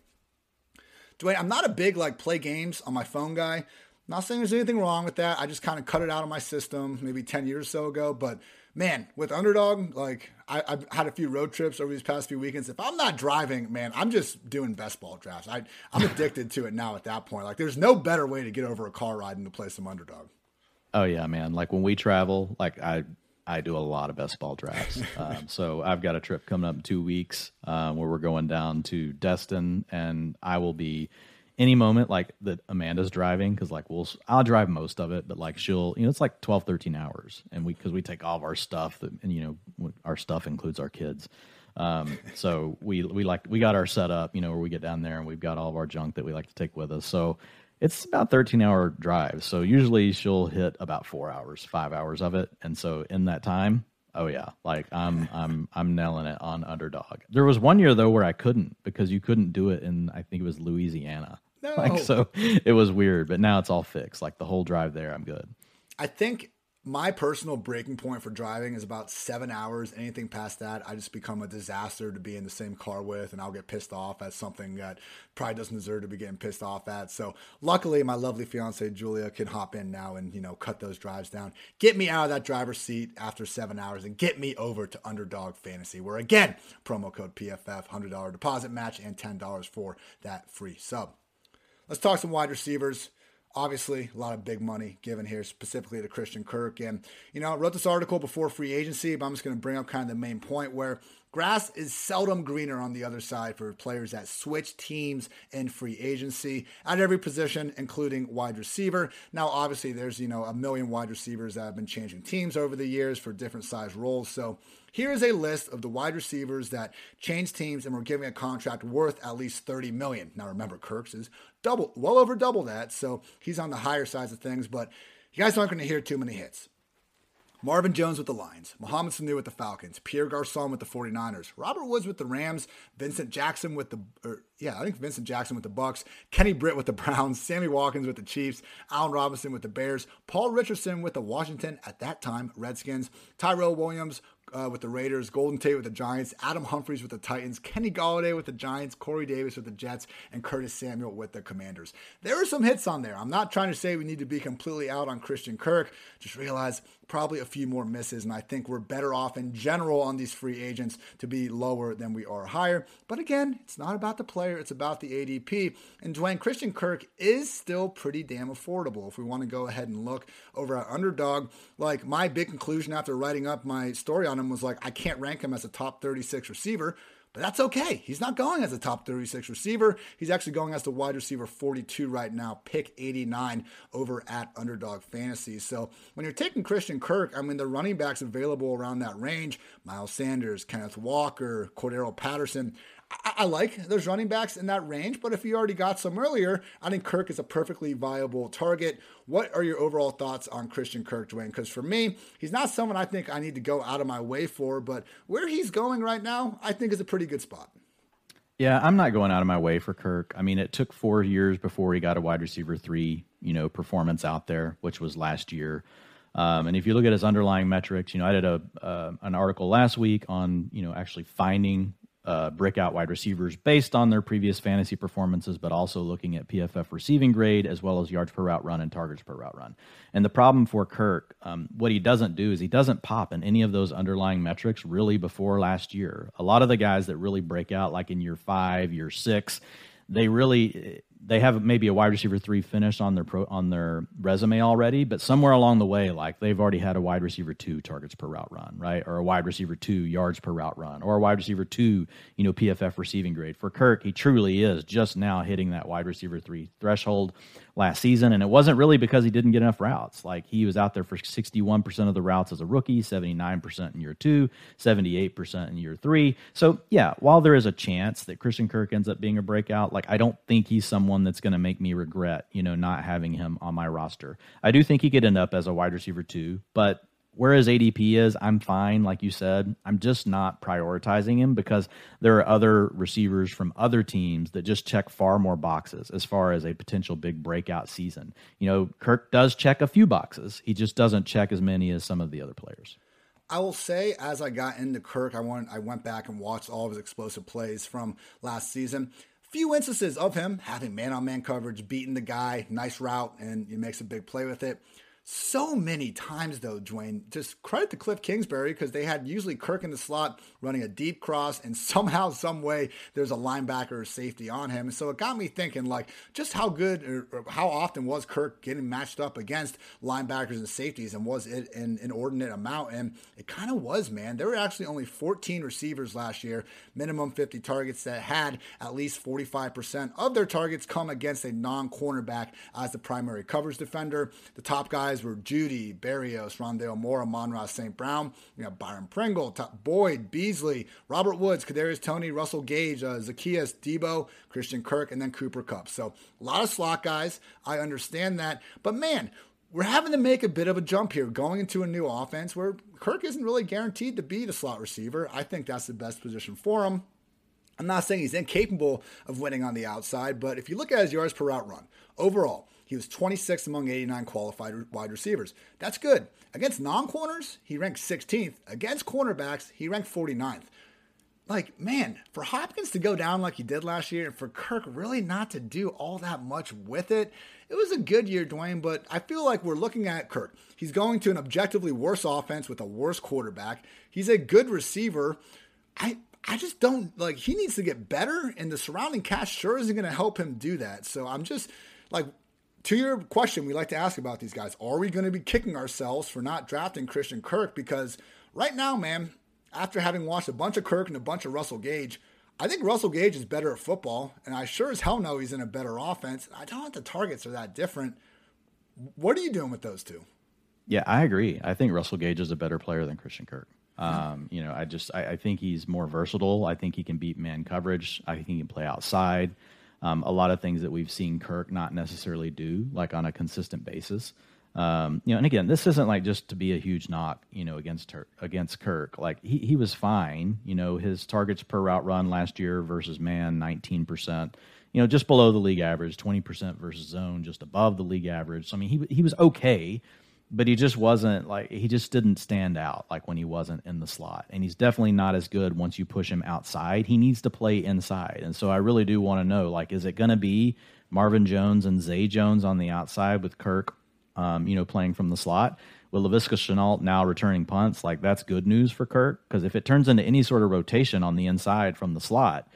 Dwain, I'm not a big like play games on my phone guy. Not saying there's anything wrong with that. I just kind of cut it out of my system maybe 10 years or so ago. But man, with Underdog, like I, have had a few road trips over these past few weekends. If I'm not driving, man, I'm just doing best ball drafts. I, I'm addicted to it now at that point. Like there's no better way to get over a car ride than to play some Underdog. Oh yeah, man. Like when we travel, like I I do a lot of best ball drafts. um, so I've got a trip coming up in two weeks uh, where we're going down to Destin, and I will be any moment like that Amanda's driving because like we'll I'll drive most of it, but like she'll you know it's like 12, 13 hours, and we because we take all of our stuff that and you know our stuff includes our kids. Um, so we we like we got our setup, you know, where we get down there and we've got all of our junk that we like to take with us. So it's about 13 hour drive. So usually she'll hit about four hours, five hours of it. And so in that time, oh yeah, like I'm I'm I'm nailing it on underdog. There was one year though where I couldn't because you couldn't do it in I think it was Louisiana. No. Like so it was weird, but now it's all fixed. Like the whole drive there, I'm good. I think my personal breaking point for driving is about seven hours. Anything past that, I just become a disaster to be in the same car with, and I'll get pissed off at something that probably doesn't deserve to be getting pissed off at. So, luckily, my lovely fiance Julia can hop in now and you know cut those drives down, get me out of that driver's seat after seven hours, and get me over to Underdog Fantasy, where again, promo code PFF, hundred dollar deposit match, and ten dollars for that free sub. Let's talk some wide receivers obviously a lot of big money given here specifically to Christian Kirk. And, you know, I wrote this article before free agency, but I'm just going to bring up kind of the main point where grass is seldom greener on the other side for players that switch teams in free agency at every position, including wide receiver. Now, obviously, there's, you know, a million wide receivers that have been changing teams over the years for different size roles. So here is a list of the wide receivers that changed teams and were giving a contract worth at least 30 million. Now remember, Kirk's is double, well over double that, so he's on the higher side of things. But you guys aren't going to hear too many hits. Marvin Jones with the Lions, Mohamed Sanu with the Falcons, Pierre Garcon with the 49ers, Robert Woods with the Rams, Vincent Jackson with the or, yeah, I think Vincent Jackson with the Bucs, Kenny Britt with the Browns, Sammy Watkins with the Chiefs, Allen Robinson with the Bears, Paul Richardson with the Washington at that time Redskins, Tyrell Williams, uh, with the Raiders, Golden Tate with the Giants, Adam Humphries with the Titans, Kenny Golladay with the Giants, Corey Davis with the Jets, and Curtis Samuel with the Commanders. There are some hits on there. I'm not trying to say we need to be completely out on Christian Kirk. Just realize probably a few more misses, and I think we're better off in general on these free agents to be lower than we are higher. But again, it's not about the player, it's about the ADP. And Dwain Christian Kirk is still pretty damn affordable. If we want to go ahead and look over at Underdog, like my big conclusion after writing up my story on him was like, I can't rank him as a top 36 receiver. But that's okay. He's not going as a top 36 receiver. He's actually going as the wide receiver 42 right now, pick 89 over at Underdog Fantasy. So when you're taking Christian Kirk, I mean, the running backs available around that range Miles Sanders, Kenneth Walker, Cordarrelle Patterson. I, like those running backs in that range, but if you already got some earlier, I think Kirk is a perfectly viable target. What are your overall thoughts on Christian Kirk, Dwain? Because for me, he's not someone I think I need to go out of my way for, but where he's going right now, I think is a pretty good spot. Yeah, I'm not going out of my way for Kirk. I mean, it took four years before he got a wide receiver three, you know, performance out there, which was last year. Um, and if you look at his underlying metrics, you know, I did a uh, an article last week on you know actually finding uh, breakout wide receivers based on their previous fantasy performances, but also looking at PFF receiving grade as well as yards per route run and targets per route run. And the problem for Kirk, um, what he doesn't do is he doesn't pop in any of those underlying metrics really before last year. A lot of the guys that really break out, like in year five, year six, they really they have maybe a wide receiver three finish on their pro, on their resume already, but somewhere along the way, like they've already had a wide receiver two targets per route run, right, or a wide receiver two yards per route run, or a wide receiver two, you know, PFF receiving grade. For Kirk, he truly is just now hitting that wide receiver three threshold last season, and it wasn't really because he didn't get enough routes. Like he was out there for 61% of the routes as a rookie, 79% in year two, 78% in year three. So yeah, while there is a chance that Christian Kirk ends up being a breakout, like I don't think he's someone that's going to make me regret, you know, not having him on my roster. I do think he could end up as a wide receiver too, but where his ADP is, I'm fine. Like you said, I'm just not prioritizing him because there are other receivers from other teams that just check far more boxes as far as a potential big breakout season. You know, Kirk does check a few boxes. He just doesn't check as many as some of the other players. I will say, as I got into Kirk, I went I went back and watched all of his explosive plays from last season. Few instances of him having man on man coverage, beating the guy, nice route, and he makes a big play with it so many times though, Dwain. Just credit to Cliff Kingsbury because they had usually Kirk in the slot running a deep cross, and somehow, some way, there's a linebacker or safety on him. And so it got me thinking, like, just how good or, or how often was Kirk getting matched up against linebackers and safeties, and was it an inordinate amount? And it kind of was, man. There were actually only 14 receivers last year, minimum 50 targets that had at least 45% of their targets come against a non-cornerback as the primary coverage defender. The top guys guys were Jeudy, Berrios, Rondale Moore, Amon-Ra St. Brown. You know, Byron Pringle, Boyd, Beasley, Robert Woods, Kadarius Toney, Russell Gage, uh, Zaccheaus, Deebo, Christian Kirk, and then Cooper Kupp. So a lot of slot guys. I understand that. But man, we're having to make a bit of a jump here going into a new offense where Kirk isn't really guaranteed to be the slot receiver. I think that's the best position for him. I'm not saying he's incapable of winning on the outside, but if you look at his yards per route run, overall, he was 26th among 89 qualified wide receivers. That's good. Against non corners, he ranked 16th. Against cornerbacks, he ranked 49th. Like, man, for Hopkins to go down like he did last year and for Kirk really not to do all that much with it, it was a good year, Dwain, but I feel like we're looking at Kirk. He's going to an objectively worse offense with a worse quarterback. He's a good receiver. I I just don't like he needs to get better, and the surrounding cast sure isn't going to help him do that. So I'm just like to your question, we like to ask about these guys. Are we going to be kicking ourselves for not drafting Christian Kirk? Because right now, man, after having watched a bunch of Kirk and a bunch of Russell Gage, I think Russell Gage is better at football, and I sure as hell know he's in a better offense. I don't think the targets are that different. What are you doing with those two? Yeah, I agree. I think Russell Gage is a better player than Christian Kirk. Um, you know, I just I, I, think he's more versatile. I think he can beat man coverage. I think he can play outside um, a lot of things that we've seen Kirk not necessarily do, like on a consistent basis. Um, you know, and again, this isn't like just to be a huge knock, you know, against her, against Kirk. Like he he was fine. You know, his targets per route run last year versus man, nineteen percent. You know, just below the league average, twenty percent versus zone, just above the league average. So I mean, he he was okay but he just wasn't like he just didn't stand out like when he wasn't in the slot. And he's definitely not as good once you push him outside. He needs to play inside. And so i really do want to know like is it going to be marvin jones and zay jones on the outside with kirk um, you know playing from the slot? With Laviska Shenault now returning punts? Like that's good news for kirk because if it turns into any sort of rotation on the inside from the slot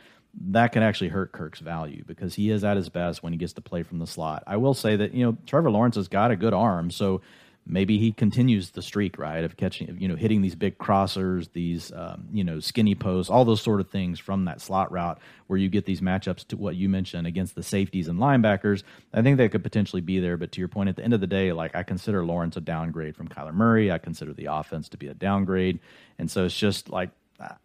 that could actually hurt Kirk's value because he is at his best when he gets to play from the slot. I will say that, you know, Trevor Lawrence has got a good arm. So maybe he continues the streak, right, of catching, you know, hitting these big crossers, these, um, you know, skinny posts, all those sort of things from that slot route where you get these matchups to what you mentioned against the safeties and linebackers. I think they could potentially be there. But to your point, at the end of the day, like I consider Lawrence a downgrade from Kyler Murray. I consider the offense to be a downgrade. And so it's just like, I,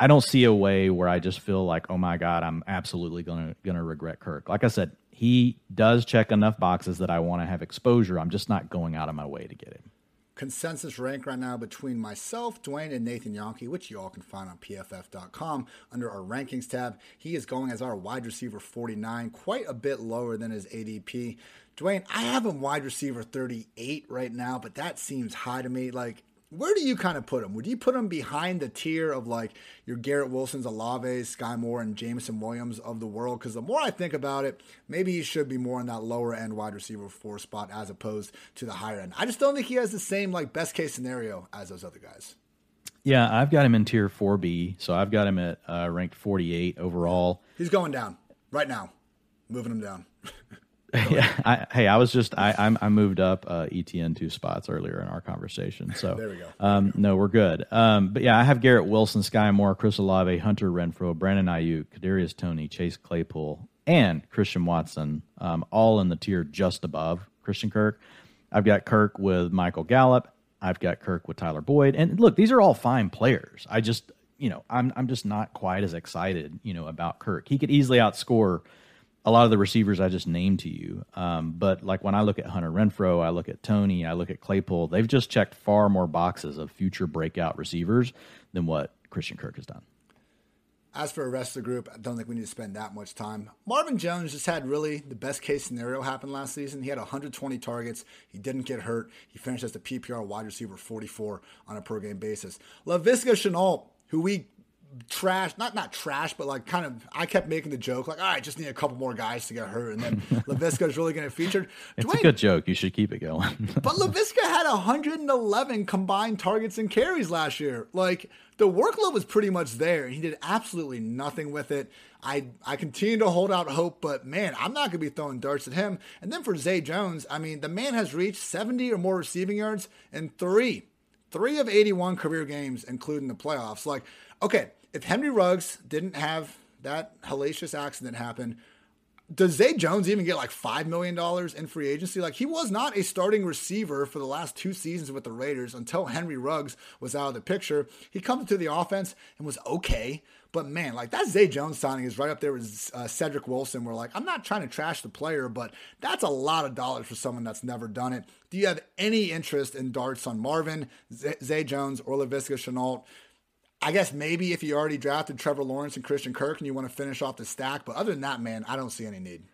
I don't see a way where I just feel like, oh my God, I'm absolutely gonna gonna regret Kirk. Like I said, he does check enough boxes that I want to have exposure. I'm just not going out of my way to get him. Consensus rank right now between myself, Dwain, and Nathan Jahnke, which you all can find on pff.com under our rankings tab. He is going as our wide receiver 49, quite a bit lower than his ADP. Dwain, I have him wide receiver 38 right now, but that seems high to me. Like, where do you kind of put him? Would you put him behind the tier of like your Garrett Wilsons, Olaves, Skyy Moore, and Jameson Williams of the world? Because the more I think about it, maybe he should be more in that lower end wide receiver four spot as opposed to the higher end. I just don't think he has the same like best case scenario as those other guys. Yeah, I've got him in tier 4B, so I've got him at uh, ranked 48 overall. He's going down right now, moving him down. yeah, I, hey, I was just I I'm, i moved up uh, ETN two spots earlier in our conversation, so there we go. Um, no, we're good. Um, but yeah, I have Garrett Wilson, Skyy Moore, Chris Olave, Hunter Renfrow, Brandon Aiyuk, Kadarius Toney, Chase Claypool, and Christian Watson, um, all in the tier just above Christian Kirk. I've got Kirk with Michael Gallup. I've got Kirk with Tyler Boyd, and look, these are all fine players. I just you know I'm I'm just not quite as excited you know about Kirk. He could easily outscore a lot of the receivers I just named to you. Um, but like when I look at Hunter Renfrow, I look at Toney, I look at Claypool, they've just checked far more boxes of future breakout receivers than what Christian Kirk has done. As for the rest of the group, I don't think we need to spend that much time. Marvin Jones just had really the best case scenario happen last season. He had 120 targets. He didn't get hurt. He finished as the PPR wide receiver 44 on a per game basis. Laviska Shenault, who we trash, not not trash, but like kind of. I kept making the joke like, all right, just need a couple more guys to get hurt, and then Laviska is really going to feature. It's Dwain, a good joke. You should keep it going. but Laviska had 111 combined targets and carries last year. Like the workload was pretty much there. And he did absolutely nothing with it. I I continue to hold out hope, but man, I'm not going to be throwing darts at him. And then for Zay Jones, I mean, the man has reached 70 or more receiving yards in three, three of 81 career games, including the playoffs. Like, okay, if Henry Ruggs didn't have that hellacious accident happen, does Zay Jones even get like $5 million in free agency? Like, he was not a starting receiver for the last two seasons with the Raiders until Henry Ruggs was out of the picture. He comes into the offense and was okay. But man, like that Zay Jones signing is right up there with uh, Cedric Wilson. We're like, I'm not trying to trash the player, but that's a lot of dollars for someone that's never done it. Do you have any interest in darts on Marvin, Zay, Jones, or Laviska Shenault? I guess maybe if you already drafted Trevor Lawrence and Christian Kirk and you want to finish off the stack, but other than that, man, I don't see any need.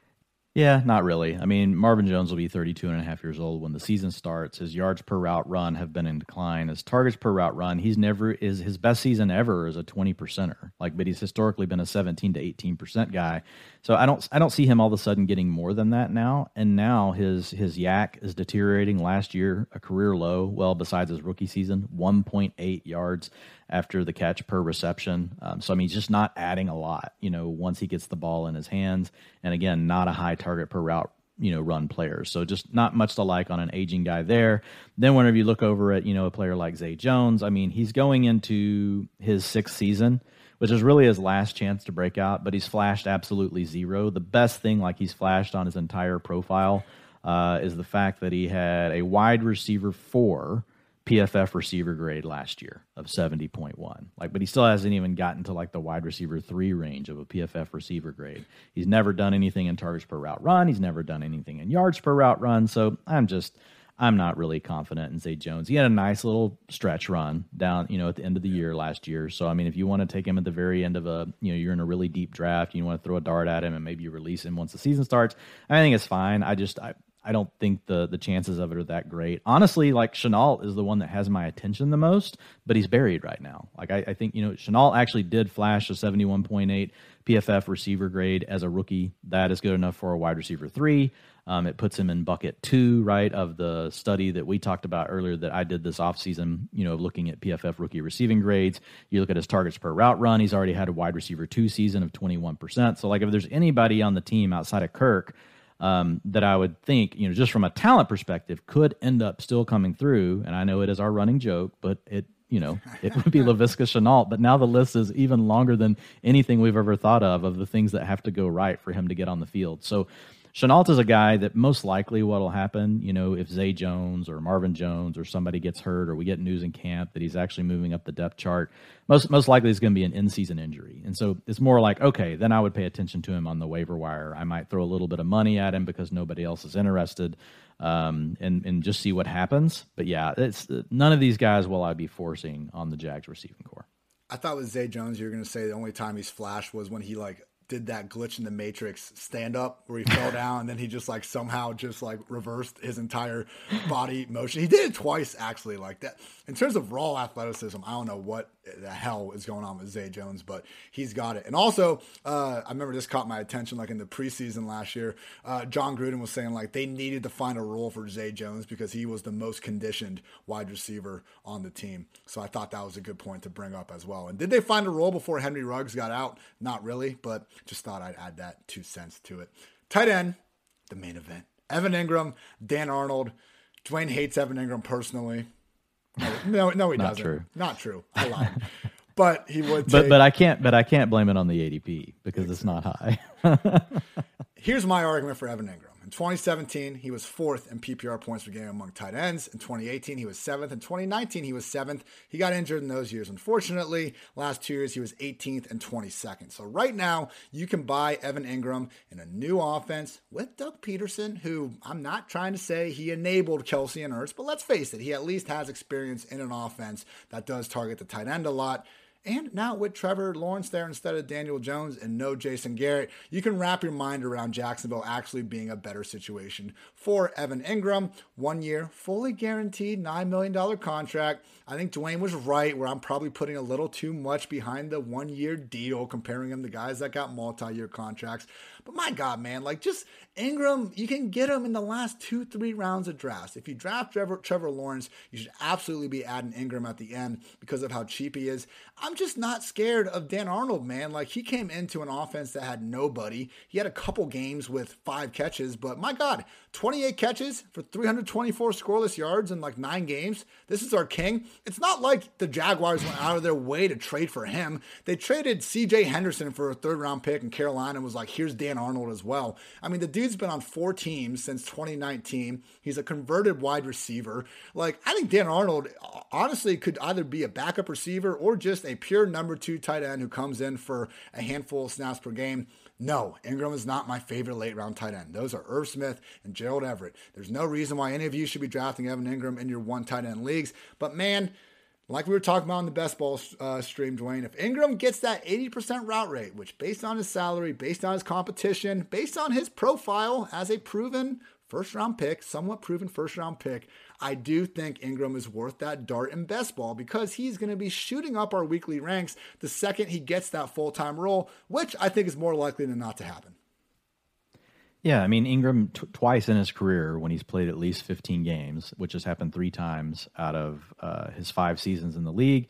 Yeah, not really. I mean, Marvin Jones will be 32 and a half years old when the season starts. His yards per route run have been in decline. His targets per route run, he's never is his best season ever is a 20 percenter. Like, but he's historically been a 17 to 18 percent guy. So I don't I don't see him all of a sudden getting more than that now. And now his his YAC is deteriorating. Last year, a career low. Well, besides his rookie season, 1.8 yards after the catch per reception. Um, so I mean, he's just not adding a lot. You know, once he gets the ball in his hands, and again, not a high target per route. You know, run players. So just not much to like on an aging guy there. Then whenever you look over at you know a player like Zay Jones, I mean, he's going into his sixth season which is really his last chance to break out, but he's flashed absolutely zero. The best thing, like he's flashed on his entire profile, uh, is the fact that he had a wide receiver four PFF receiver grade last year of 70.1. Like, but he still hasn't even gotten to like the wide receiver three range of a PFF receiver grade. He's never done anything in targets per route run. He's never done anything in yards per route run. So I'm just, I'm not really confident in Zay Jones. He had a nice little stretch run down, you know, at the end of the year last year. So I mean, if you want to take him at the very end of a, you know, you're in a really deep draft, you want to throw a dart at him and maybe you release him once the season starts. I think it's fine. I just, I, I don't think the the chances of it are that great. Honestly, like Shenault is the one that has my attention the most, but he's buried right now. Like I, I think you know Shenault actually did flash a seventy one point eight PFF receiver grade as a rookie. That is good enough for a wide receiver three. Um, it puts him in bucket two, right, of the study that we talked about earlier that I did this offseason, you know, looking at PFF rookie receiving grades. You look at his targets per route run, he's already had a wide receiver two season of 21%. So, like, if there's anybody on the team outside of Kirk um, that I would think, you know, just from a talent perspective, could end up still coming through. And I know it is our running joke, but it, you know, it would be Laviska Shenault. But now the list is even longer than anything we've ever thought of of the things that have to go right for him to get on the field. So Shenault is a guy that most likely what'll happen, you know, if Zay Jones or Marvin Jones or somebody gets hurt or we get news in camp that he's actually moving up the depth chart, most most likely it's going to be an in season injury. And so it's more like, okay, then I would pay attention to him on the waiver wire. I might throw a little bit of money at him because nobody else is interested, um, and and just see what happens. But yeah, it's none of these guys will I be forcing on the Jags receiving corps. I thought with Zay Jones, you were going to say the only time he's flashed was when he like did that glitch in the Matrix stand up where he fell down and then he just like somehow just like reversed his entire body motion. He did it twice actually like that. In terms of raw athleticism, I don't know what the hell is going on with Zay Jones, but he's got it. And also, uh, I remember this caught my attention like in the preseason last year. Uh, Jon Gruden was saying like they needed to find a role for Zay Jones because he was the most conditioned wide receiver on the team. So I thought that was a good point to bring up as well. And did they find a role before Henry Ruggs got out? Not really, but just thought I'd add that two cents to it. Tight end, the main event. Evan Engram, Dan Arnold. Dwain hates Evan Engram personally. No, no, he Not doesn't. True. Not true. I lied. but he would. Take... But but I can't. But I can't blame it on the ADP because it's not high. Here's my argument for Evan Engram. In 2017, he was fourth in PPR points per game among tight ends. In 2018, he was seventh. In 2019, he was seventh. He got injured in those years. Unfortunately, last two years, he was 18th and 22nd. So right now, you can buy Evan Engram in a new offense with Doug Pederson, who I'm not trying to say he enabled Kelce and Ertz, but let's face it, he at least has experience in an offense that does target the tight end a lot. And now with Trevor Lawrence there instead of Daniel Jones and no Jason Garrett, you can wrap your mind around Jacksonville actually being a better situation for Evan Engram. One year, fully guaranteed $9 million contract. I think Dwain was right where I'm probably putting a little too much behind the one year deal, comparing him to guys that got multi year contracts. But my God, man, like just Engram, you can get him in the last two, three rounds of drafts. If you draft Trevor, Trevor Lawrence, you should absolutely be adding Engram at the end because of how cheap he is. I'm just not scared of Dan Arnold, man. Like he came into an offense that had nobody. He had a couple games with five catches, but my God, 28 catches for 324 scoreless yards in like nine games. This is our king. It's not like the Jaguars went out of their way to trade for him. They traded CJ Henderson for a third round pick, and Carolina was like, here's Dan Arnold as well. I mean, the dude's been on four teams since 2019. He's a converted wide receiver. Like, I think Dan Arnold honestly could either be a backup receiver or just a pure number two tight end who comes in for a handful of snaps per game. No, Engram is not my favorite late round tight end. Those are Irv Smith and Gerald Everett. There's no reason why any of you should be drafting Evan Engram in your one tight end leagues. But man, like we were talking about in the best ball uh, stream, Dwain, if Engram gets that 80% route rate, which based on his salary, based on his competition, based on his profile as a proven first round pick, somewhat proven first round pick, I do think Engram is worth that dart in best ball because he's going to be shooting up our weekly ranks the second he gets that full time role, which I think is more likely than not to happen. Yeah, I mean Engram t- twice in his career when he's played at least 15 games, which has happened three times out of uh, his five seasons in the league.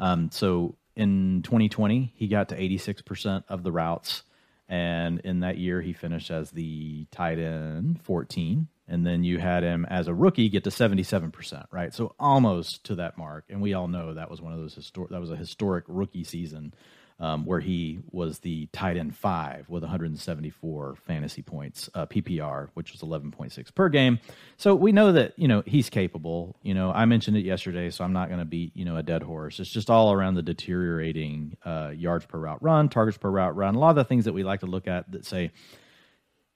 Um, so in 2020, he got to 86% of the routes, and in that year, he finished as the tight end 14. And then you had him as a rookie get to 77%, right? So almost to that mark. And we all know that was one of those historic, that was a historic rookie season um, where he was the tight end five with 174 fantasy points, uh, PPR, which was 11.6 per game. So we know that you know he's capable. You know, I mentioned it yesterday, so I'm not going to beat you know a dead horse. It's just all around the deteriorating uh, yards per route run, targets per route run, a lot of the things that we like to look at that say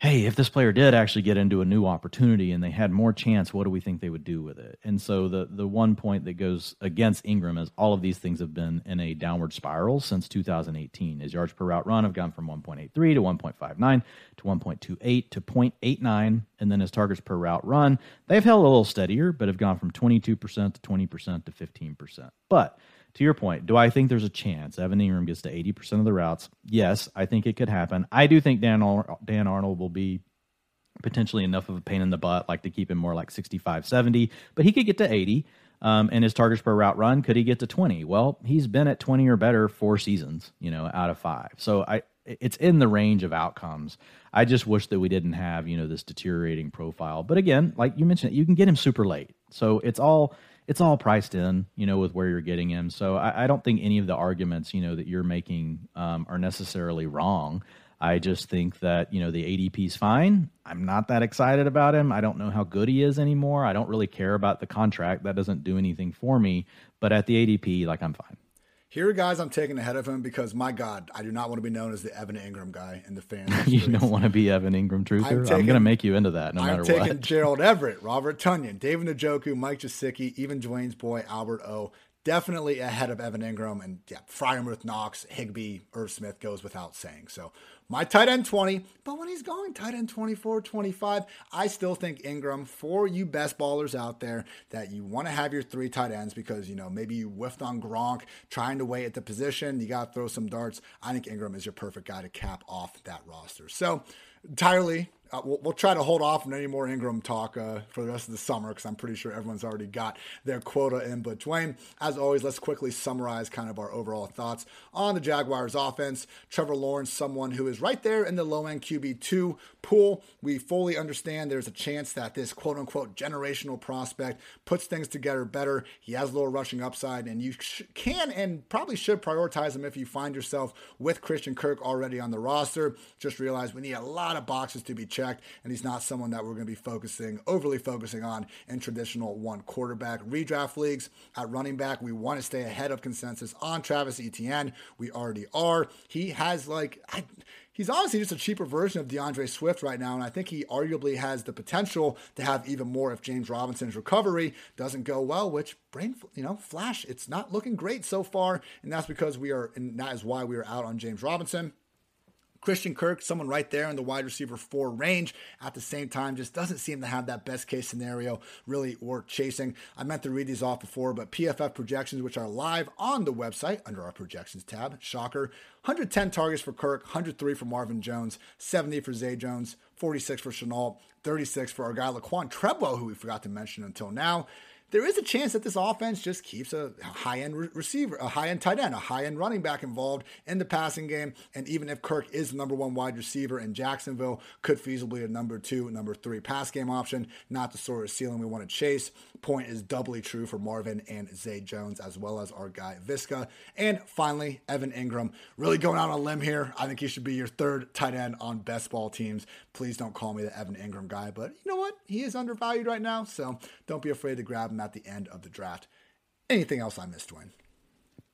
hey, if this player did actually get into a new opportunity and they had more chance, what do we think they would do with it? And so the the one point that goes against Engram is all of these things have been in a downward spiral since 2018. His yards per route run have gone from 1.83 to 1.59 to 1.28 to 0.89, and then his targets per route run they've held a little steadier, but have gone from 22% to 20% to 15%. But to your point, do I think there's a chance Evan Engram gets to 80% of the routes? Yes, I think it could happen. I do think Dan, Ar- Dan Arnold will be potentially enough of a pain in the butt, like to keep him more like 65, 70, but he could get to 80. Um, and his targets per route run, could he get to 20? Well, he's been at 20 or better four seasons, you know, out of five. So I, it's in the range of outcomes. I just wish that we didn't have, you know, this deteriorating profile. But again, like you mentioned, you can get him super late. So it's all it's all priced in, you know, with where you're getting him. So I, I don't think any of the arguments, you know, that you're making um, are necessarily wrong. I just think that you know the ADP is fine. I'm not that excited about him. I don't know how good he is anymore. I don't really care about the contract. That doesn't do anything for me. But at the ADP, like I'm fine. Here are guys I'm taking ahead of him because my God, I do not want to be known as the Evan Engram guy in the fan. you don't want to be Evan Engram truther. I'm, I'm going to make you into that no I'm matter taking Gerald Everett, Robert Tonyan, David Njoku, Mike Gesicki, even Dwain's boy Albert O. Definitely ahead of Evan Engram and yeah, Freiermuth, Knox, Higbee, Irv Smith goes without saying. So my tight end 20, but when he's going tight end 24, 25, I still think Engram for you best ballers out there that you want to have your three tight ends because, you know, maybe you whiffed on Gronk trying to wait at the position. You got to throw some darts. I think Engram is your perfect guy to cap off that roster. So entirely uh, we'll, we'll, try to hold off on any more Engram talk uh, for the rest of the summer because I'm pretty sure everyone's already got their quota in. But Dwain, as always, let's quickly summarize kind of our overall thoughts on the Jaguars offense. Trevor Lawrence, someone who is right there in the low end QB2 pool. We fully understand there's a chance that this quote unquote generational prospect puts things together better. He has a little rushing upside, and you sh- can and probably should prioritize him if you find yourself with Christian Kirk already on the roster. Just realize we need a lot of boxes to be checked, and he's not someone that we're going to be focusing, overly focusing on in traditional one quarterback redraft leagues. At running back, we want to stay ahead of consensus on Travis Etienne. We already are. He has like, I, he's honestly just a cheaper version of D'Andre Swift right now, and I think he arguably has the potential to have even more if James Robinson's recovery doesn't go well. Which brain, you know, flash, it's not looking great so far, and that's because we are, and that is why we are out on James Robinson. Christian Kirk, someone right there in the wide receiver four range. At the same time, just doesn't seem to have that best case scenario really worth chasing. I meant to read these off before, but PFF projections, which are live on the website under our projections tab, shocker. 110 targets for Kirk, 103 for Marvin Jones, 70 for Zay Jones, 46 for Shenault, 36 for our guy Laquan Treadwell, who we forgot to mention until now there is a chance that this offense just keeps a high end re- receiver, a high end tight end, a high end running back involved in the passing game. And even if Kirk is the number one wide receiver in Jacksonville, could feasibly a number two, number three pass game option, not the sort of ceiling we want to chase. Point is doubly true for Marvin and Zay Jones, as well as our guy Visca. And finally, Evan Engram. really going out on a limb here. I think he should be your third tight end on best ball teams. Please don't call me the Evan Engram guy, but you know what? He is undervalued right now, so don't be afraid to grab him at the end of the draft. Anything else I missed, Dwain?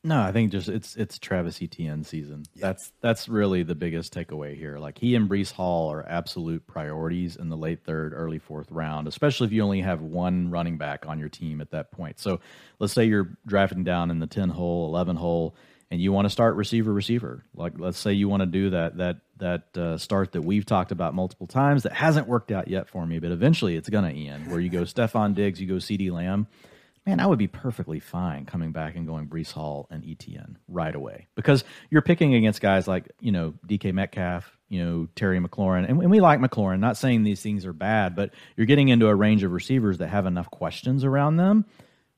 No, I think just it's it's Travis Etienne season. That's that's really the biggest takeaway here. Like he and Breece Hall are absolute priorities in the late third, early fourth round, especially if you only have one running back on your team at that point. So let's say you're drafting down in the ten hole, eleven hole, and you want to start receiver receiver. Like let's say you want to do that that that uh, start that we've talked about multiple times that hasn't worked out yet for me, but eventually it's gonna end. Where you go Stefon Diggs, you go CeeDee Lamb man, I would be perfectly fine coming back and going Breece Hall and ETN right away because you're picking against guys like, you know, DK Metcalf, you know, Terry McLaurin. And, and we like McLaurin, not saying these things are bad, but you're getting into a range of receivers that have enough questions around them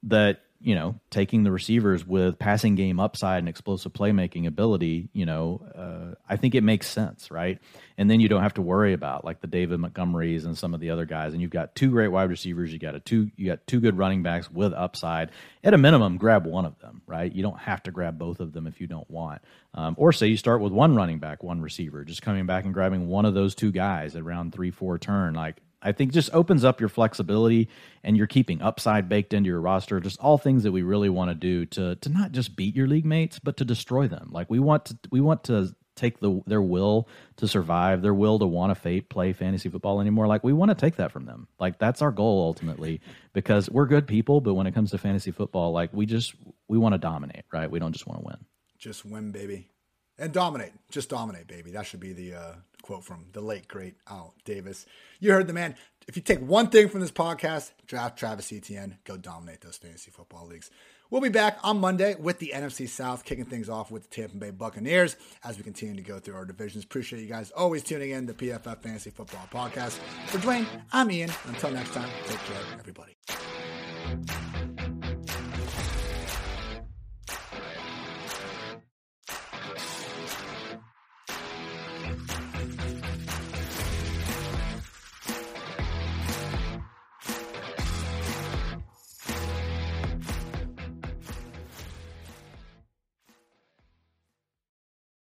that you know, taking the receivers with passing game upside and explosive playmaking ability, you know, uh, I think it makes sense, right? And then you don't have to worry about like the David Montgomerys and some of the other guys. And you've got two great wide receivers. You got a two, you got two good running backs with upside. At a minimum, grab one of them, right? You don't have to grab both of them if you don't want. Um, or say you start with one running back, one receiver, just coming back and grabbing one of those two guys at round three, four turn. Like I think just opens up your flexibility and you're keeping upside baked into your roster. Just all things that we really want to do to to not just beat your league mates, but to destroy them. Like we want to we want to take the their will to survive, their will to want to play fantasy football anymore. Like we want to take that from them. Like that's our goal ultimately because we're good people, but when it comes to fantasy football, like we just we want to dominate, right? We don't just want to win. Just win, baby. And dominate. Just dominate, baby. That should be the uh quote from the late great Al Davis. You heard the man. If you take one thing from this podcast, draft Travis Etienne, go dominate those fantasy football leagues. We'll be back on Monday with the NFC South, kicking things off with the Tampa Bay Buccaneers as we continue to go through our divisions. Appreciate you guys always tuning in to PFF Fantasy Football Podcast. For Dwain, I'm Ian. Until next time, take care, everybody.